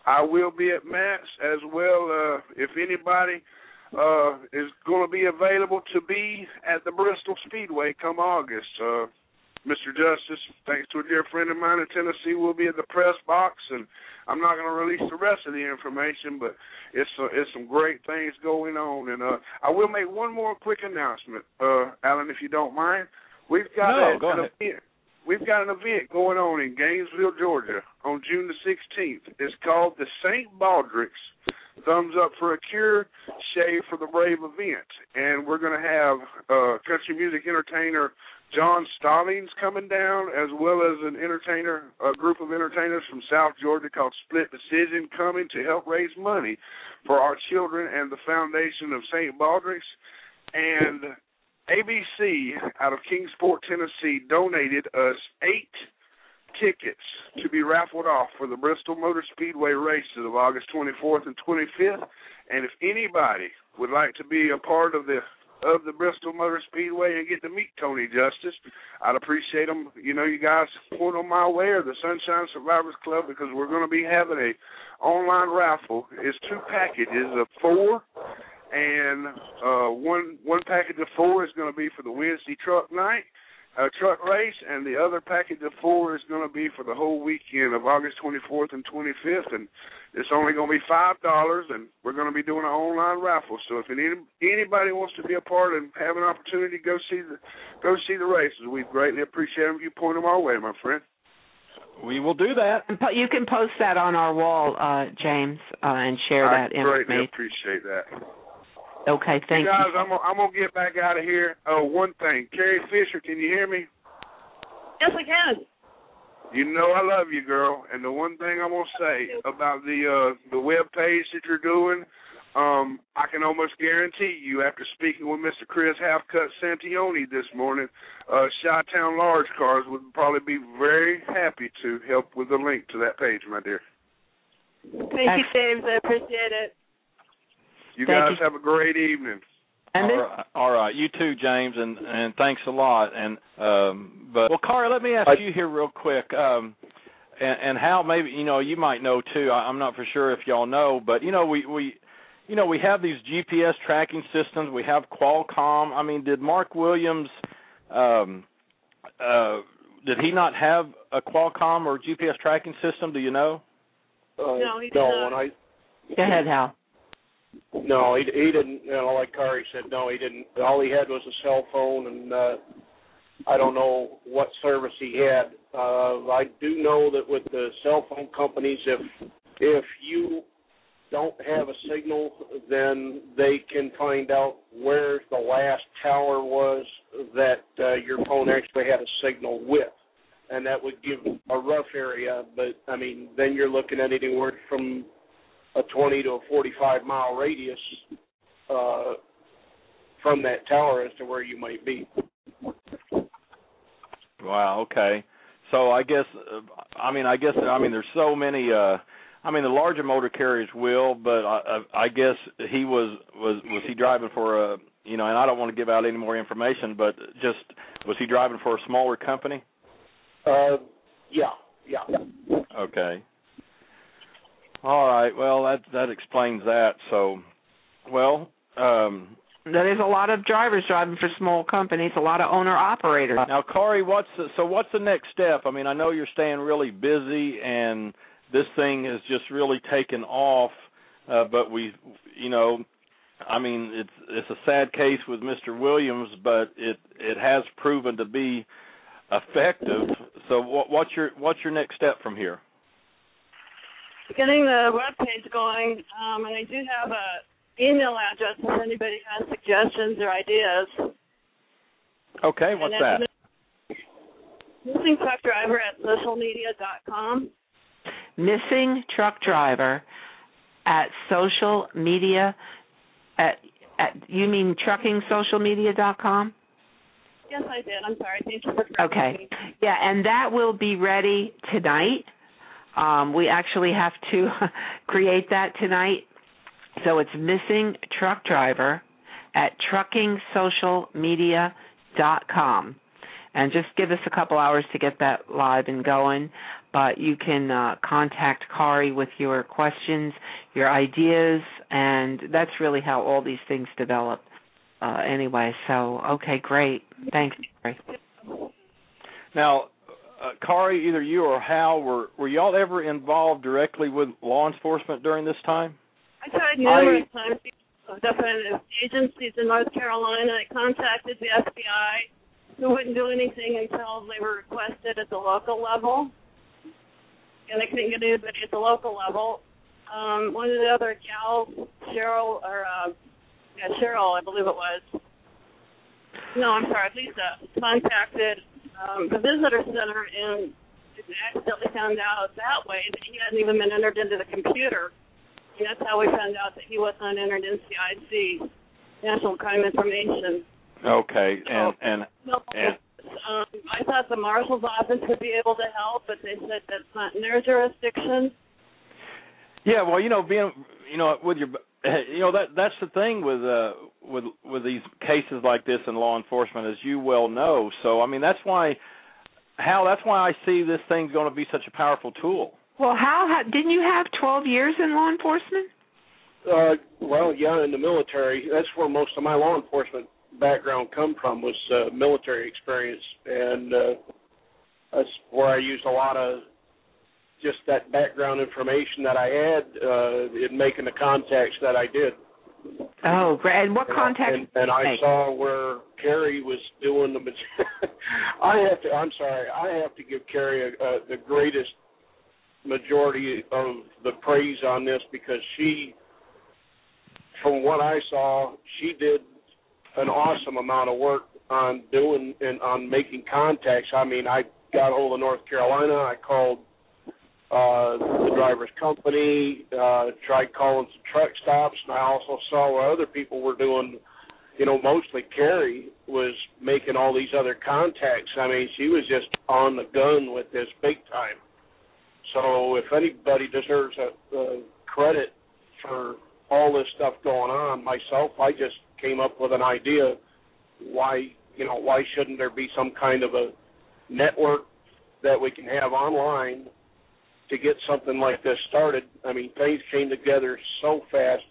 I will be at MATS as well. Uh, if anybody uh, is going to be available to be at the Bristol Speedway come August, uh, Mr. Justice, thanks to a dear friend of mine in Tennessee, will be at the press box, and I'm not going to release the rest of the information, but it's uh, it's some great things going on, and uh, I will make one more quick announcement, uh, Alan, if you don't mind. We've got no, a, go an ahead. event. We've got an event going on in Gainesville, Georgia, on June the 16th. It's called the St. Baldrick's Thumbs Up for a Cure, Shave for the Brave event, and we're going to have uh, country music entertainer John Stallings coming down, as well as an entertainer, a group of entertainers from South Georgia called Split Decision coming to help raise money for our children and the foundation of St. Baldrick's. And ABC out of Kingsport, Tennessee, donated us eight tickets to be raffled off for the Bristol Motor Speedway races of August 24th and 25th. And if anybody would like to be a part of the of the Bristol Motor Speedway and get to meet Tony Justice, I'd appreciate them. You know, you guys point them my way or the Sunshine Survivors Club because we're going to be having a online raffle. It's two packages of four and uh one one package of four is going to be for the Wednesday truck night, uh, truck race, and the other package of four is going to be for the whole weekend of August 24th and 25th, and it's only going to be five dollars, and we're going to be doing an online raffle. So if any, anybody wants to be a part and have an opportunity to go see the go see the races, we greatly appreciate them. You point them our way, my friend. We will do that. You can post that on our wall, uh, James, uh, and share I that information. I greatly appreciate that. Okay, thank you guys, you. I'm gonna, I'm gonna get back out of here. Oh, one thing, Kari Fisher, can you hear me? Yes, I can. You know I love you, girl. And the one thing I'm gonna say about the uh the web page that you're doing, um, I can almost guarantee you after speaking with Mr. Chris Halfcut Santioni this morning, uh Chi-Town Large Cars would probably be very happy to help with the link to that page, my dear. Thank you, James. I appreciate it. You Thank guys you. have a great evening. And all, right. all right, you too, James, and and thanks a lot. And um, but well, Carl, let me ask I- you here real quick. Um, and, and how maybe you know you might know too. I, I'm not for sure if y'all know, but you know we we you know we have these GPS tracking systems. We have Qualcomm. I mean, did Mark Williams um, uh, did he not have a Qualcomm or GPS tracking system? Do you know? Uh, No, he did no, not. when I go ahead, Hal. No, he he didn't. You know, like Kari said, no, he didn't. All he had was a cell phone, and uh, I don't know what service he had. Uh, I do know that with the cell phone companies, if if you don't have a signal, then they can find out where the last tower was that uh, your phone actually had a signal with, and that would give a rough area. But I mean, then you're looking at anywhere from a 20 to a 45 mile radius uh, from that tower as to where you might be. Wow. Okay. So I guess uh, I mean I guess I mean there's so many. uh I mean the larger motor carriers will, but I, I I guess he was was was he driving for a you know, and I don't want to give out any more information, but just was he driving for a smaller company? Uh, yeah, yeah. Okay. All right. Well, that that explains that. So, well, um There's a lot of drivers driving for small companies, a lot of owner operators. Now, Kari, what's the, so? What's the next step? I mean, I know you're staying really busy, and this thing has just really taken off. Uh, but we, you know, I mean, it's it's a sad case with Mr. Williams, but it it has proven to be effective. So, what, what's your what's your next step from here? Getting the web page going, um, and I do have a email address if anybody has suggestions or ideas. Okay, what's and that? Missing truck driver at socialmedia.com. Missing truck driver at social media at at you mean truckingsocialmedia.com? Yes, I did. I'm sorry. Thank you for Okay. me. Yeah, and that will be ready tonight. Um, we actually have to create that tonight. So it's missing truck driver at truckingsocialmedia.com. And just give us a couple hours to get that live and going. But you can uh, contact Kari with your questions, your ideas, and that's really how all these things develop. Uh, anyway, so okay, great. Thanks, Kari. Now, uh, Kari, either you or Hal were were y'all ever involved directly with law enforcement during this time? I tried numerous I, times of different agencies in North Carolina. I contacted the FBI, who wouldn't do anything until they were requested at the local level, and they couldn't get anybody at the local level. Um, one of the other gals, Cheryl or uh, yeah, Cheryl, I believe it was. No, I'm sorry, Lisa contacted um, the visitor center and accidentally found out that way that he hadn't even been entered into the computer. And that's how we found out that he wasn't entered in CIC, National Crime Information. Okay, and and, so, and um, I thought the marshal's office would be able to help, but they said that's not in their jurisdiction. Yeah, well, you know, being you know with your you know that that's the thing with uh with with these cases like this in law enforcement as you well know. So i mean that's why how that's why i see this thing's going to be such a powerful tool. Well how, how didn't you have 12 years in law enforcement? Uh well yeah in the military. That's where most of my law enforcement background come from was uh military experience. And uh that's where i used a lot of just that background information that I had uh, in making the contacts that I did. Oh, great! And what contacts? And, and I saw where Kari was doing the. I have to. I'm sorry. I have to give Kari a, a, the greatest majority of the praise on this because she, from what I saw, she did an awesome amount of work on doing and on making contacts. I mean, I got hold of North Carolina. I called uh, the driver's company, uh, tried calling some truck stops, and I also saw what other people were doing. You know, mostly Kari was making all these other contacts. I mean, she was just on the gun with this big time. So if anybody deserves a, a credit for all this stuff going on, myself, I just came up with an idea. Why, you know, why shouldn't there be some kind of a network that we can have online to get something like this started. I mean, things came together so fast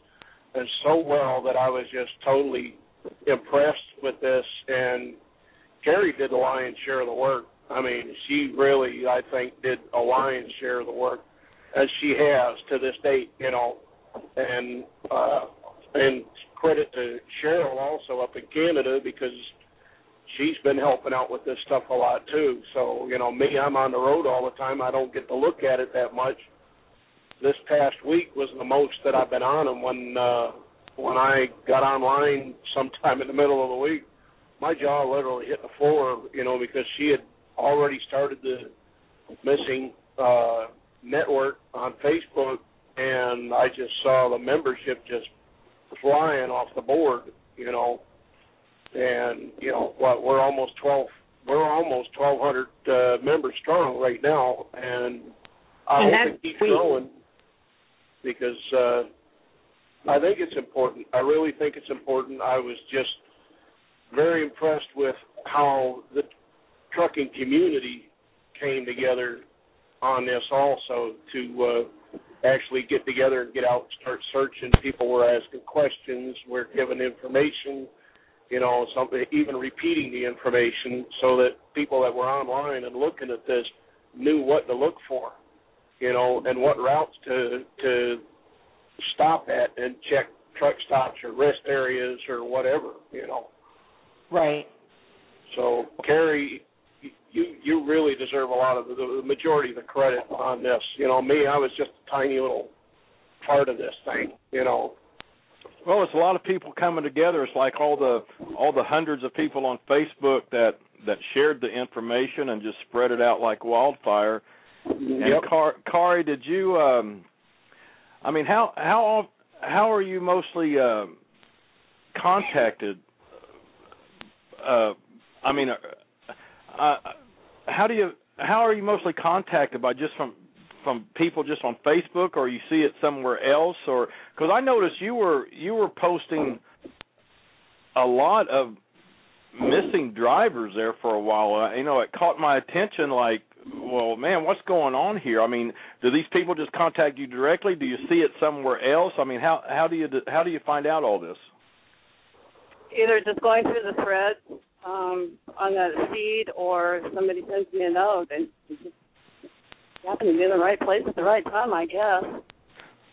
and so well that I was just totally impressed with this. And Kari did the lion's share of the work. I mean, she really, I think, did a lion's share of the work, as she has to this date. You know, and uh, and credit to Cheryl also up in Canada because she's been helping out with this stuff a lot too. So, you know, me, I'm on the road all the time. I don't get to look at it that much. This past week was the most that I've been on them when uh when I got online sometime in the middle of the week. My jaw literally hit the floor, you know, because she had already started the missing uh network on Facebook and I just saw the membership just flying off the board, you know and you know what we're almost twelve we're almost twelve hundred uh, members strong right now, and I and hope it keeps sweet. growing because uh, I think it's important. I really think it's important. I was just very impressed with how the trucking community came together on this also to uh, actually get together and get out and start searching. People were asking questions, we're giving information you know, something even repeating the information so that people that were online and looking at this knew what to look for, you know, and what routes to to stop at and check truck stops or rest areas or whatever, you know. Right. So, Kari, you you really deserve a lot of the, the majority of the credit on this. You know, me, I was just a tiny little part of this thing, you know. Well, it's a lot of people coming together. It's like all the all the hundreds of people on Facebook that that shared the information and just spread it out like wildfire. Yep. And Car- Kari, did you? um I mean, how how how are you mostly uh, contacted? Uh, I mean, uh, uh, how do you how are you mostly contacted by just from from people just on Facebook, or you see it somewhere else, or because I noticed you were you were posting a lot of missing drivers there for a while. Uh, you know, it caught my attention. Like, well, man, what's going on here? I mean, do these people just contact you directly? Do you see it somewhere else? I mean, how how do you how do you find out all this? Either just going through the thread um, on that feed, or somebody sends me a note, and just happen to be in the right place at the right time, I guess.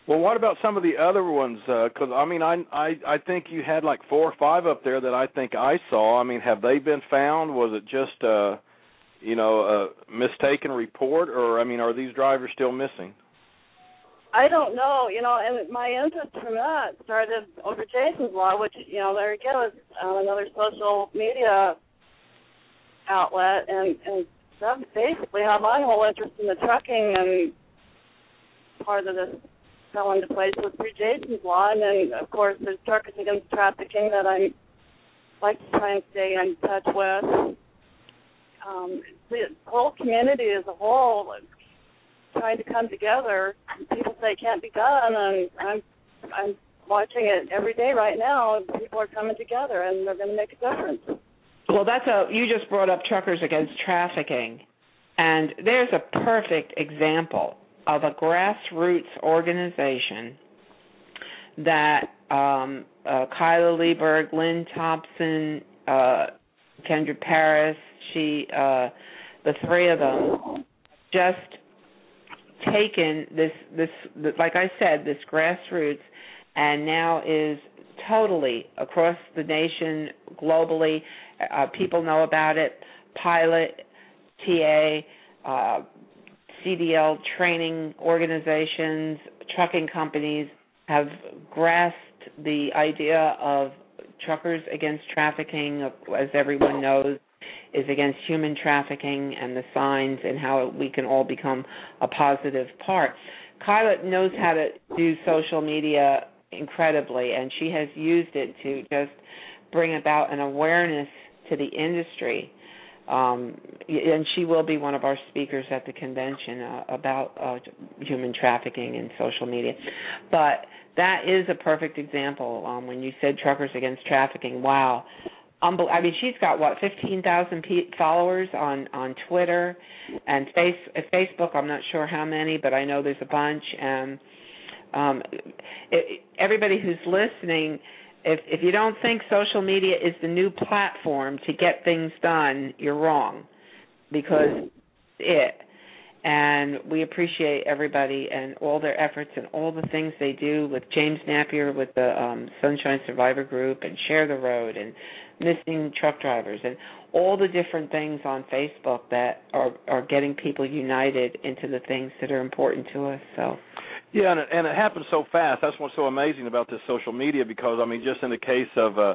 Well, what about some of the other ones? Because uh, I mean, I I I think you had like four or five up there that I think I saw. I mean, have they been found? Was it just uh, you know a mistaken report, or I mean, are these drivers still missing? I don't know, you know, and my interest from that started over Jason's Law, which you know there again is uh, another social media outlet, and and that's basically how my whole interest in the trucking and part of this fell into place was through Jason's Law, and of course there's Truckers Against Trafficking that I like to try and stay in touch with. Um, the whole community as a whole trying to come together. People say it can't be done, and I'm I'm watching it every day right now. People are coming together, and they're going to make a difference. Well, that's a you just brought up Truckers Against Trafficking, and there's a perfect example of a grassroots organization that um, uh, Kyla Lieberg, Lynn Thompson, uh, Kendis Paris, she, uh, the three of them, just taken this, this, like I said, this grassroots, and now is totally across the nation, globally. Uh, people know about it. Pilot, TA, uh, CDL training organizations, trucking companies have grasped the idea of truckers against trafficking, as everyone knows, is against human trafficking and the signs and how we can all become a positive part. Kyla knows how to do social media incredibly, and she has used it to just bring about an awareness to the industry um, and she will be one of our speakers at the convention uh, about uh, human trafficking and social media. But that is a perfect example. Um, when you said truckers against trafficking, wow, Unbel- I mean, she's got what fifteen thousand pe- followers on on Twitter and face Facebook. I'm not sure how many, but I know there's a bunch. And um, it, everybody who's listening if if you don't think social media is the new platform to get things done, you're wrong, because it. And we appreciate everybody and all their efforts and all the things they do with James Napier with the um, Sunshine Survivor Group and Share the Road and missing truck drivers and all the different things on Facebook that are are getting people united into the things that are important to us. So yeah, and it, and it happens so fast. That's what's so amazing about this social media because I mean, just in the case of uh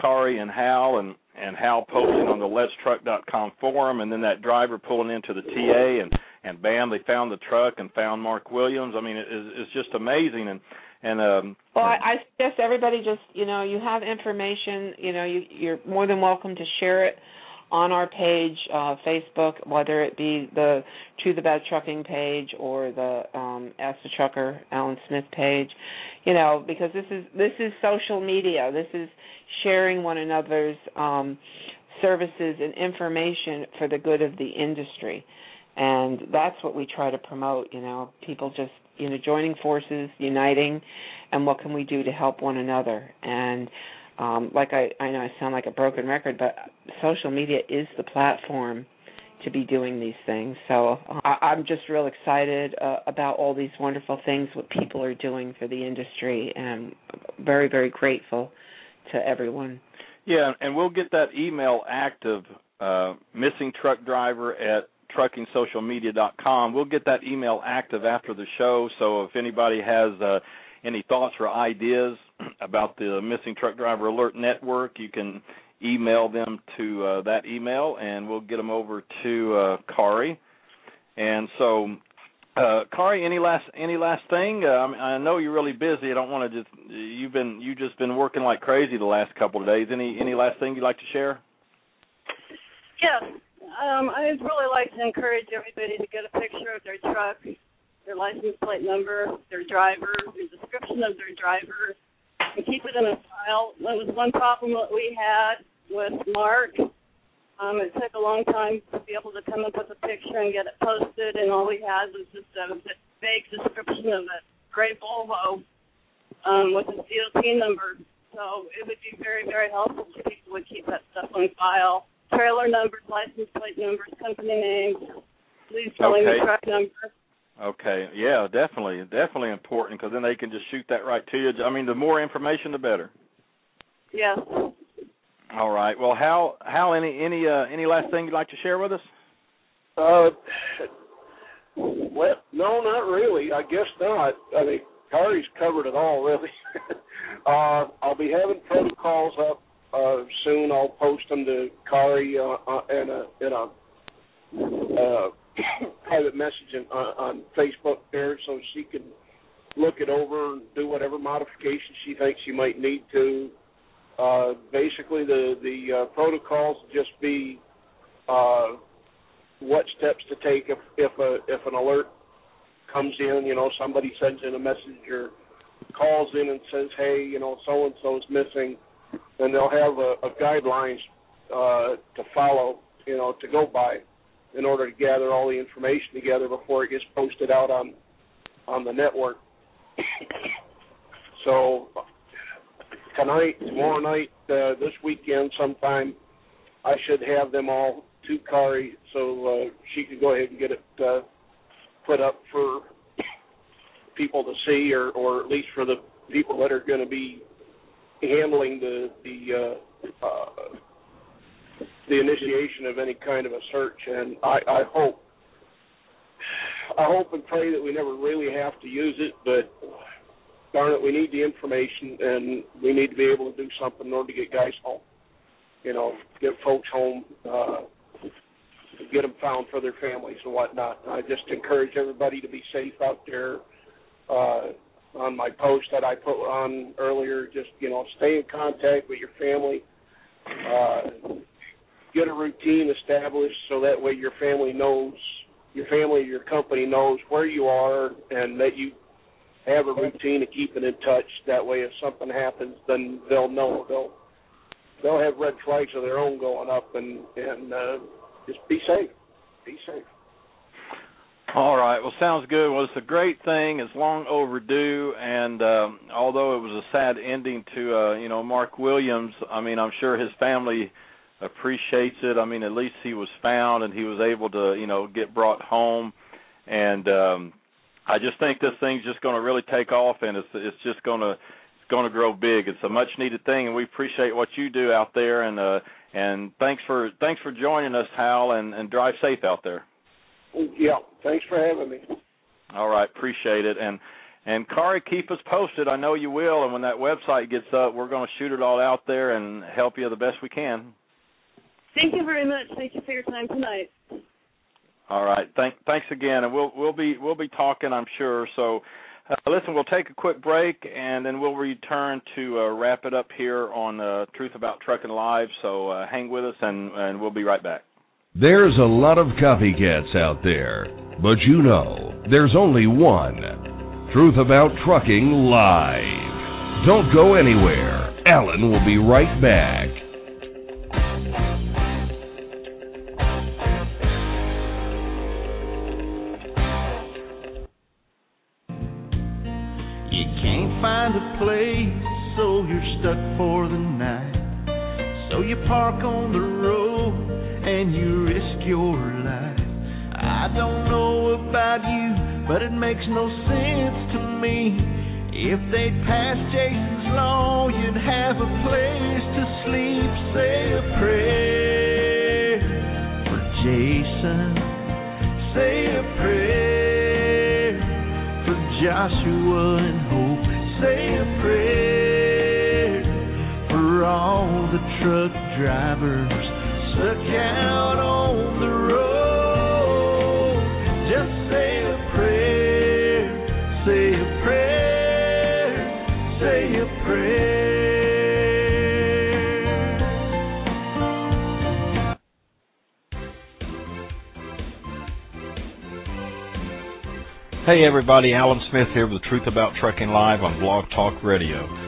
Kari and Hal and and Hal posting on the Let'sTruck.com forum, and then that driver pulling into the TA, and and bam, they found the truck and found Mark Williams. I mean, it, it's just amazing, and and um. Well, I, I suggest everybody just you know you have information, you know you you're more than welcome to share it on our page, uh, Facebook, whether it be the Truth About Trucking page or the um, Ask the Trucker Alan Smith page, you know, because this is this is social media. This is sharing one another's um, services and information for the good of the industry, and that's what we try to promote. You know, people just you know joining forces, uniting, and what can we do to help one another and um, like I, I know I sound like a broken record, but social media is the platform to be doing these things. So I, I'm just real excited uh, about all these wonderful things what people are doing for the industry, and very very grateful to everyone. Yeah, and we'll get that email active. Uh, missing truck driver at truckingsocialmedia.com. We'll get that email active after the show. So if anybody has uh, any thoughts or ideas about the Missing Truck Driver Alert Network, you can email them to uh, that email, and we'll get them over to uh, Kari. And so, uh, Kari, any last any last thing? I, I know you're really busy. I don't want to just you've been you just been working like crazy the last couple of days. Any any last thing you'd like to share? Yes, um, I'd really like to encourage everybody to get a picture of their truck their license plate number, their driver, the description of their driver, and keep it in a file. That was one problem that we had with Mark. Um, it took a long time to be able to come up with a picture and get it posted, and all we had was just a vague description of a gray Volvo um, with a DOT number. So it would be very, very helpful if people would keep that stuff on file. Trailer numbers, license plate numbers, company names, please telling Okay. the truck number. Okay, yeah, definitely, definitely important because then they can just shoot that right to you. I mean, the more information, the better. Yes. All right. Well, Hal, Hal, any any uh, any last thing you'd like to share with us? Uh, well, no, not really. I guess not. I mean, Kari's covered it all, really. uh, I'll be having protocols up uh, soon. I'll post them to Kari uh, uh, in a in a uh, private message on, on Facebook there, so she can look it over and do whatever modifications she thinks she might need to. Uh, basically, the the uh, protocols just be uh, what steps to take if if a if an alert comes in, you know, somebody sends in a message or calls in and says, "Hey, you know, so and so is missing," and they'll have a, a guidelines uh, to follow, you know, to go by in order to gather all the information together before it gets posted out on on the network. so tonight, tomorrow night, uh, this weekend, sometime, I should have them all to Kari so uh, she can go ahead and get it uh, put up for people to see, or or at least for the people that are going to be handling the the uh, uh, the initiation of any kind of a search. And I, I hope I hope and pray that we never really have to use it, but darn it, we need the information and we need to be able to do something in order to get guys home. You know, get folks home, uh, get them found for their families and whatnot. I just encourage everybody to be safe out there. Uh, on my post that I put on earlier, just you know, stay in contact with your family. Uh, get a routine established so that way your family knows, your family, your company knows where you are, and that you have a routine of keeping in touch. That way, if something happens, then they'll know. They'll they'll have red flags of their own going up, and and uh, just be safe. Be safe. All right. Well, sounds good. Well, it's a great thing. It's long overdue, and um, although it was a sad ending to uh, you know Mark Williams, I mean I'm sure his family appreciates it. I mean, at least he was found and he was able to you know get brought home, and um, I just think this thing's just going to really take off, and it's it's just going to it's going to grow big. It's a much needed thing, and we appreciate what you do out there. And uh, and thanks for thanks for joining us, Hal, and and drive safe out there. Yeah. Thanks for having me. All right, appreciate it. And and Kari, keep us posted. I know you will. And when that website gets up, we're going to shoot it all out there and help you the best we can. Thank you very much. Thank you for your time tonight. All right. Thank thanks again, and we'll we'll be we'll be talking, I'm sure. So. Uh, listen, we'll take a quick break and then we'll return to uh, wrap it up here on uh, Truth About Trucking Live. So uh, hang with us and, and we'll be right back. There's a lot of copycats out there, but you know, there's only one. Truth About Trucking Live. Don't go anywhere. Alan will be right back. Stuck for the night. So you park on the road and you risk your life. I don't know about you, but it makes no sense to me. If they'd pass Jason's law, you'd have a place to sleep. Say a prayer for Jason. Say a prayer for Joshua and Hope. Say a prayer all the truck drivers stuck out on the road. Just say a prayer, say a prayer, say a prayer. Hey everybody, Alan Smith here with the Truth About Trucking Live on Blog Talk Radio.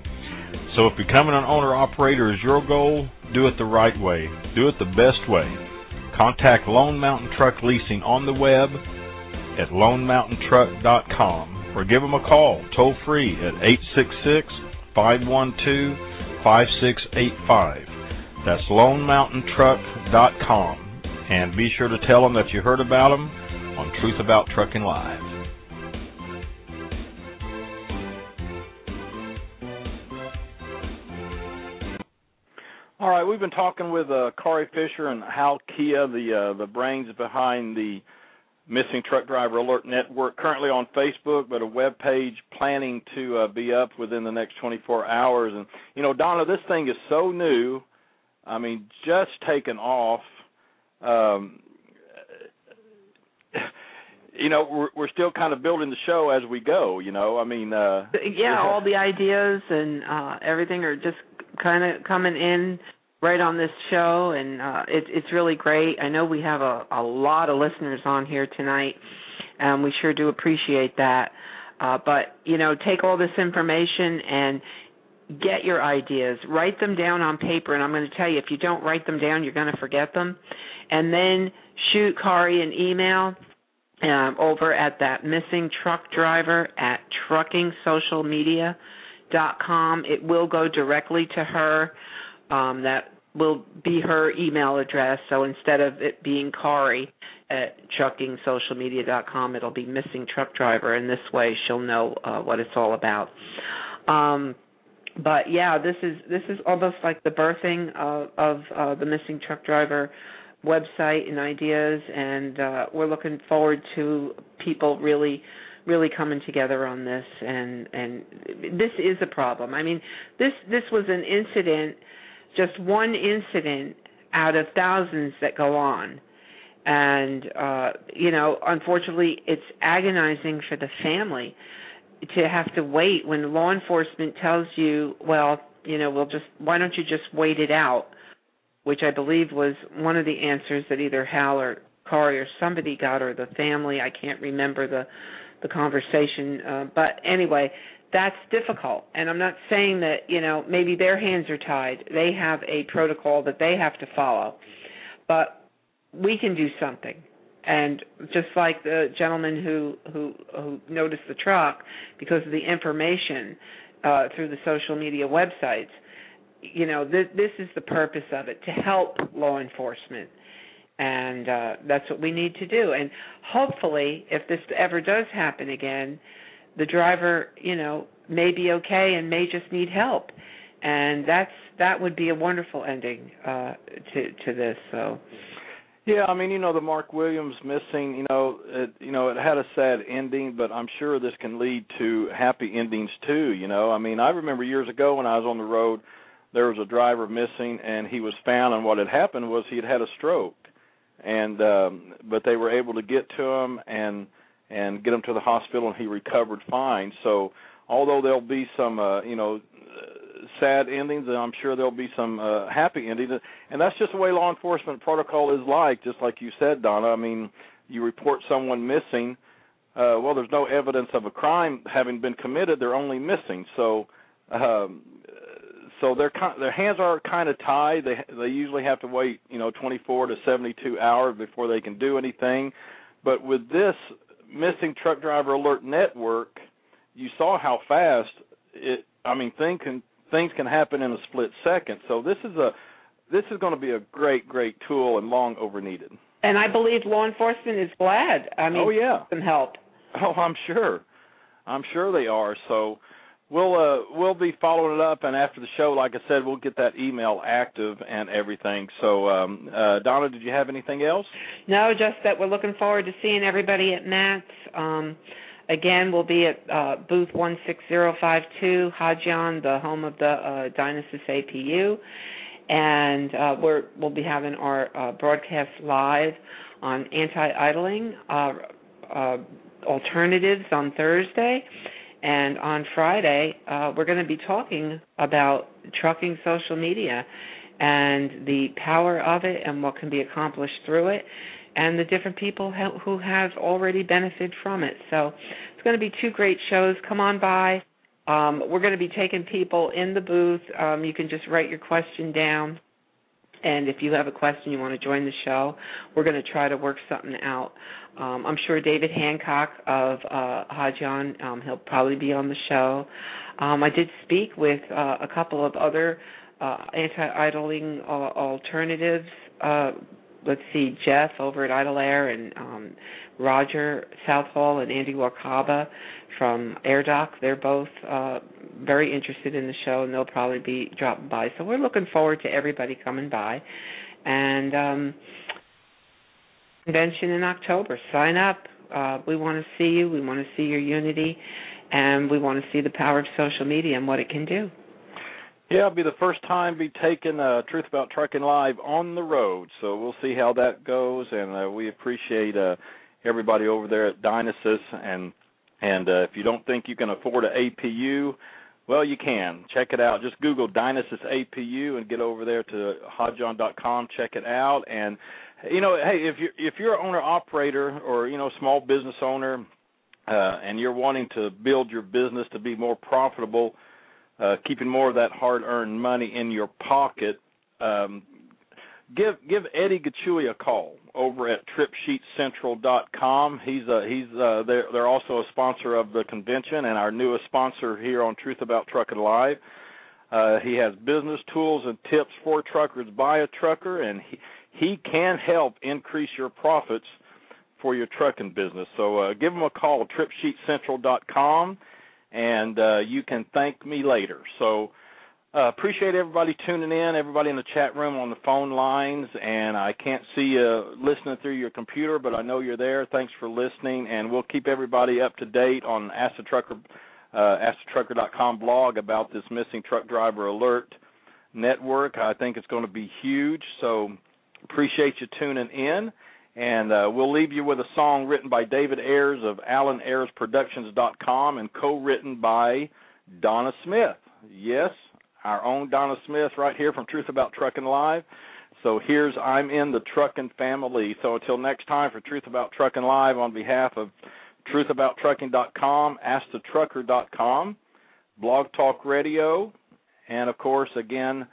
So if becoming an owner operator is your goal, do it the right way. Do it the best way. Contact Lone Mountain Truck Leasing on the web at lonemountaintruck.com or give them a call toll free at 866 512 5685. That's lonemountaintruck.com. And be sure to tell them that you heard about them on Truth About Trucking Live. All right, we've been talking with uh, Kari Fisher and Hal Kiah, the uh, the brains behind the Missing Truck Driver Alert Network, currently on Facebook, but a web page planning to uh, be up within the next 24 hours. And you know, Donna, this thing is so new. I mean, just taken off. Um, you know, we're, we're still kind of building the show as we go. You know, I mean, uh, yeah, all the ideas and uh, everything are just kind of coming in right on this show, and uh, it, it's really great. I know we have a, a lot of listeners on here tonight, and we sure do appreciate that. Uh, but you know, take all this information and get your ideas, write them down on paper, and I'm going to tell you, if you don't write them down, you're going to forget them. And then shoot Kari an email um, over at that missing truck driver at truckingsocialmedia.com. It will go directly to her. Um, that will be her email address. So instead of it being Kari at truckingsocialmedia.com, it'll be missing truck driver, and this way she'll know uh, what it's all about. Um, but yeah, this is this is almost like the birthing of, of uh, the missing truck driver website and ideas, and uh, we're looking forward to people really really coming together on this and and this is a problem. I mean, this this was an incident, just one incident out of thousands that go on. And uh you know, unfortunately it's agonizing for the family to have to wait when law enforcement tells you, well, you know, we'll just why don't you just wait it out? Which I believe was one of the answers that either Hal or Kari or somebody got, or the family. I can't remember the the conversation, uh, but anyway, that's difficult. And I'm not saying that you know maybe their hands are tied. They have a protocol that they have to follow, but we can do something. And just like the gentleman who who who noticed the truck because of the information uh, through the social media websites, you know this this is the purpose of it to help law enforcement. And uh that's what we need to do. And hopefully if this ever does happen again the driver you know may be okay and may just need help. And that's that would be a wonderful ending uh to to this so. Yeah, I mean, you know, the Mark Williams missing, you know, it you know, it had a sad ending, but I'm sure this can lead to happy endings too, you know. I mean, I remember years ago when I was on the road, there was a driver missing and he was found and what had happened was he had had a stroke. And um but they were able to get to him and and get him to the hospital and he recovered fine. So although there'll be some uh you know sad endings and I'm sure there'll be some uh happy endings and that's just the way law enforcement protocol is like just like you said Donna. I mean you report someone missing uh well there's no evidence of a crime having been committed. They're only missing. So um so their their hands are kind of tied. They they usually have to wait, you know, 24 to 72 hours before they can do anything. But with this missing truck driver alert network, you saw how fast it. I mean, things can things can happen in a split second. So this is a this is going to be a great great tool and long over needed. And I believe law enforcement is glad. I mean, oh yeah, some help. Oh, I'm sure. I'm sure they are. So we'll uh we'll be following it up and after the show like i said we'll get that email active and everything so um uh donna did you have anything else no just that we're looking forward to seeing everybody at MATS um again, we'll be at uh, booth 16052, Hodyon, the home of the uh, Dynasys APU. And uh, we're, we'll be having our uh, broadcast live on anti-idling uh, uh, alternatives on Thursday. And on Friday, uh, we're going to be talking about trucking social media and the power of it and what can be accomplished through it and the different people who have already benefited from it. So it's going to be two great shows. Come on by. Um, we're going to be taking people in the booth. Um, you can just write your question down. And if you have a question you want to join the show, we're going to try to work something out. Um, I'm sure David Hancock of uh, Hodyon, um, he'll probably be on the show. Um, I did speak with uh, a couple of other uh, anti-idling uh, alternatives uh, let's see, Jeff over at Idle Air and um, Roger Southall and Andy Wakaba from AirDoc. They're both uh, very interested in the show, and they'll probably be dropping by. So we're looking forward to everybody coming by. And um, convention in October. Sign up. Uh, we want to see you. We want to see your unity, and we want to see the power of social media and what it can do. Yeah, it'll be the first time be taking uh, Truth About Trucking Live on the road, so we'll see how that goes. And uh, we appreciate uh, everybody over there at Dynasys. And and uh, if you don't think you can afford an APU, well, you can. Check it out. Just Google Dynasys APU and get over there to hodyon.com. Check it out. And you know, hey, if you're if you're an owner operator or you know small business owner, uh, and you're wanting to build your business to be more profitable uh, keeping more of that hard-earned money in your pocket, um, give give Eddie Gachui a call over at TripSheetCentral.com. He's uh, he's uh, they're they're also a sponsor of the convention and our newest sponsor here on Truth About Trucking Live. Uh, he has business tools and tips for truckers by a trucker, and he he can help increase your profits for your trucking business. So uh, give him a call, TripSheetCentral.com and uh, you can thank me later. So uh, appreciate everybody tuning in, everybody in the chat room on the phone lines, and I can't see you listening through your computer, but I know you're there. Thanks for listening, and we'll keep everybody up to date on Ask Trucker, uh, blog about this missing truck driver alert network. I think it's going to be huge, so appreciate you tuning in. And uh, we'll leave you with a song written by David Ayers of AlanAyersProductions.com and co-written by Donna Smith. Yes, our own Donna Smith right here from Truth About Trucking Live. So here's I'm in the trucking family. So until next time for Truth About Trucking Live on behalf of truthabouttrucking.com, askthetrucker.com, Blog Talk Radio, and of course again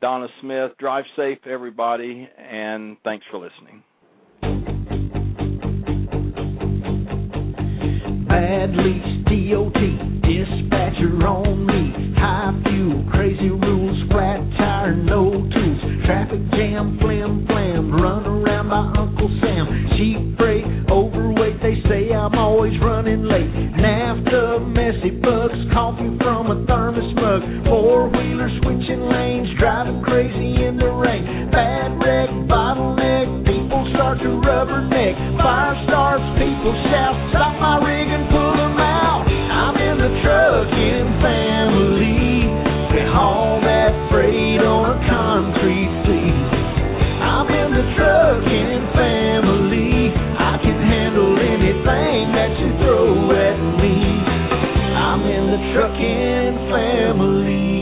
Donna Smith. Drive safe everybody and thanks for listening. Bad lease, DOT, dispatcher on me. High fuel, crazy rules, flat tire, no tools. Traffic jam, flim flam, run around by Uncle Sam. Cheap freight, overweight, they say I'm always running late. NAFTA, messy bugs, coffee from a thermos mug. Four wheeler switching lanes, driving crazy in the rain. Bad wreck, bottleneck, people start to rubberneck. Fire starts, people shout, stop my rig and pull trucking family. We haul that freight on a concrete fleet. I'm in the trucking family. I can handle anything that you throw at me. I'm in the trucking family.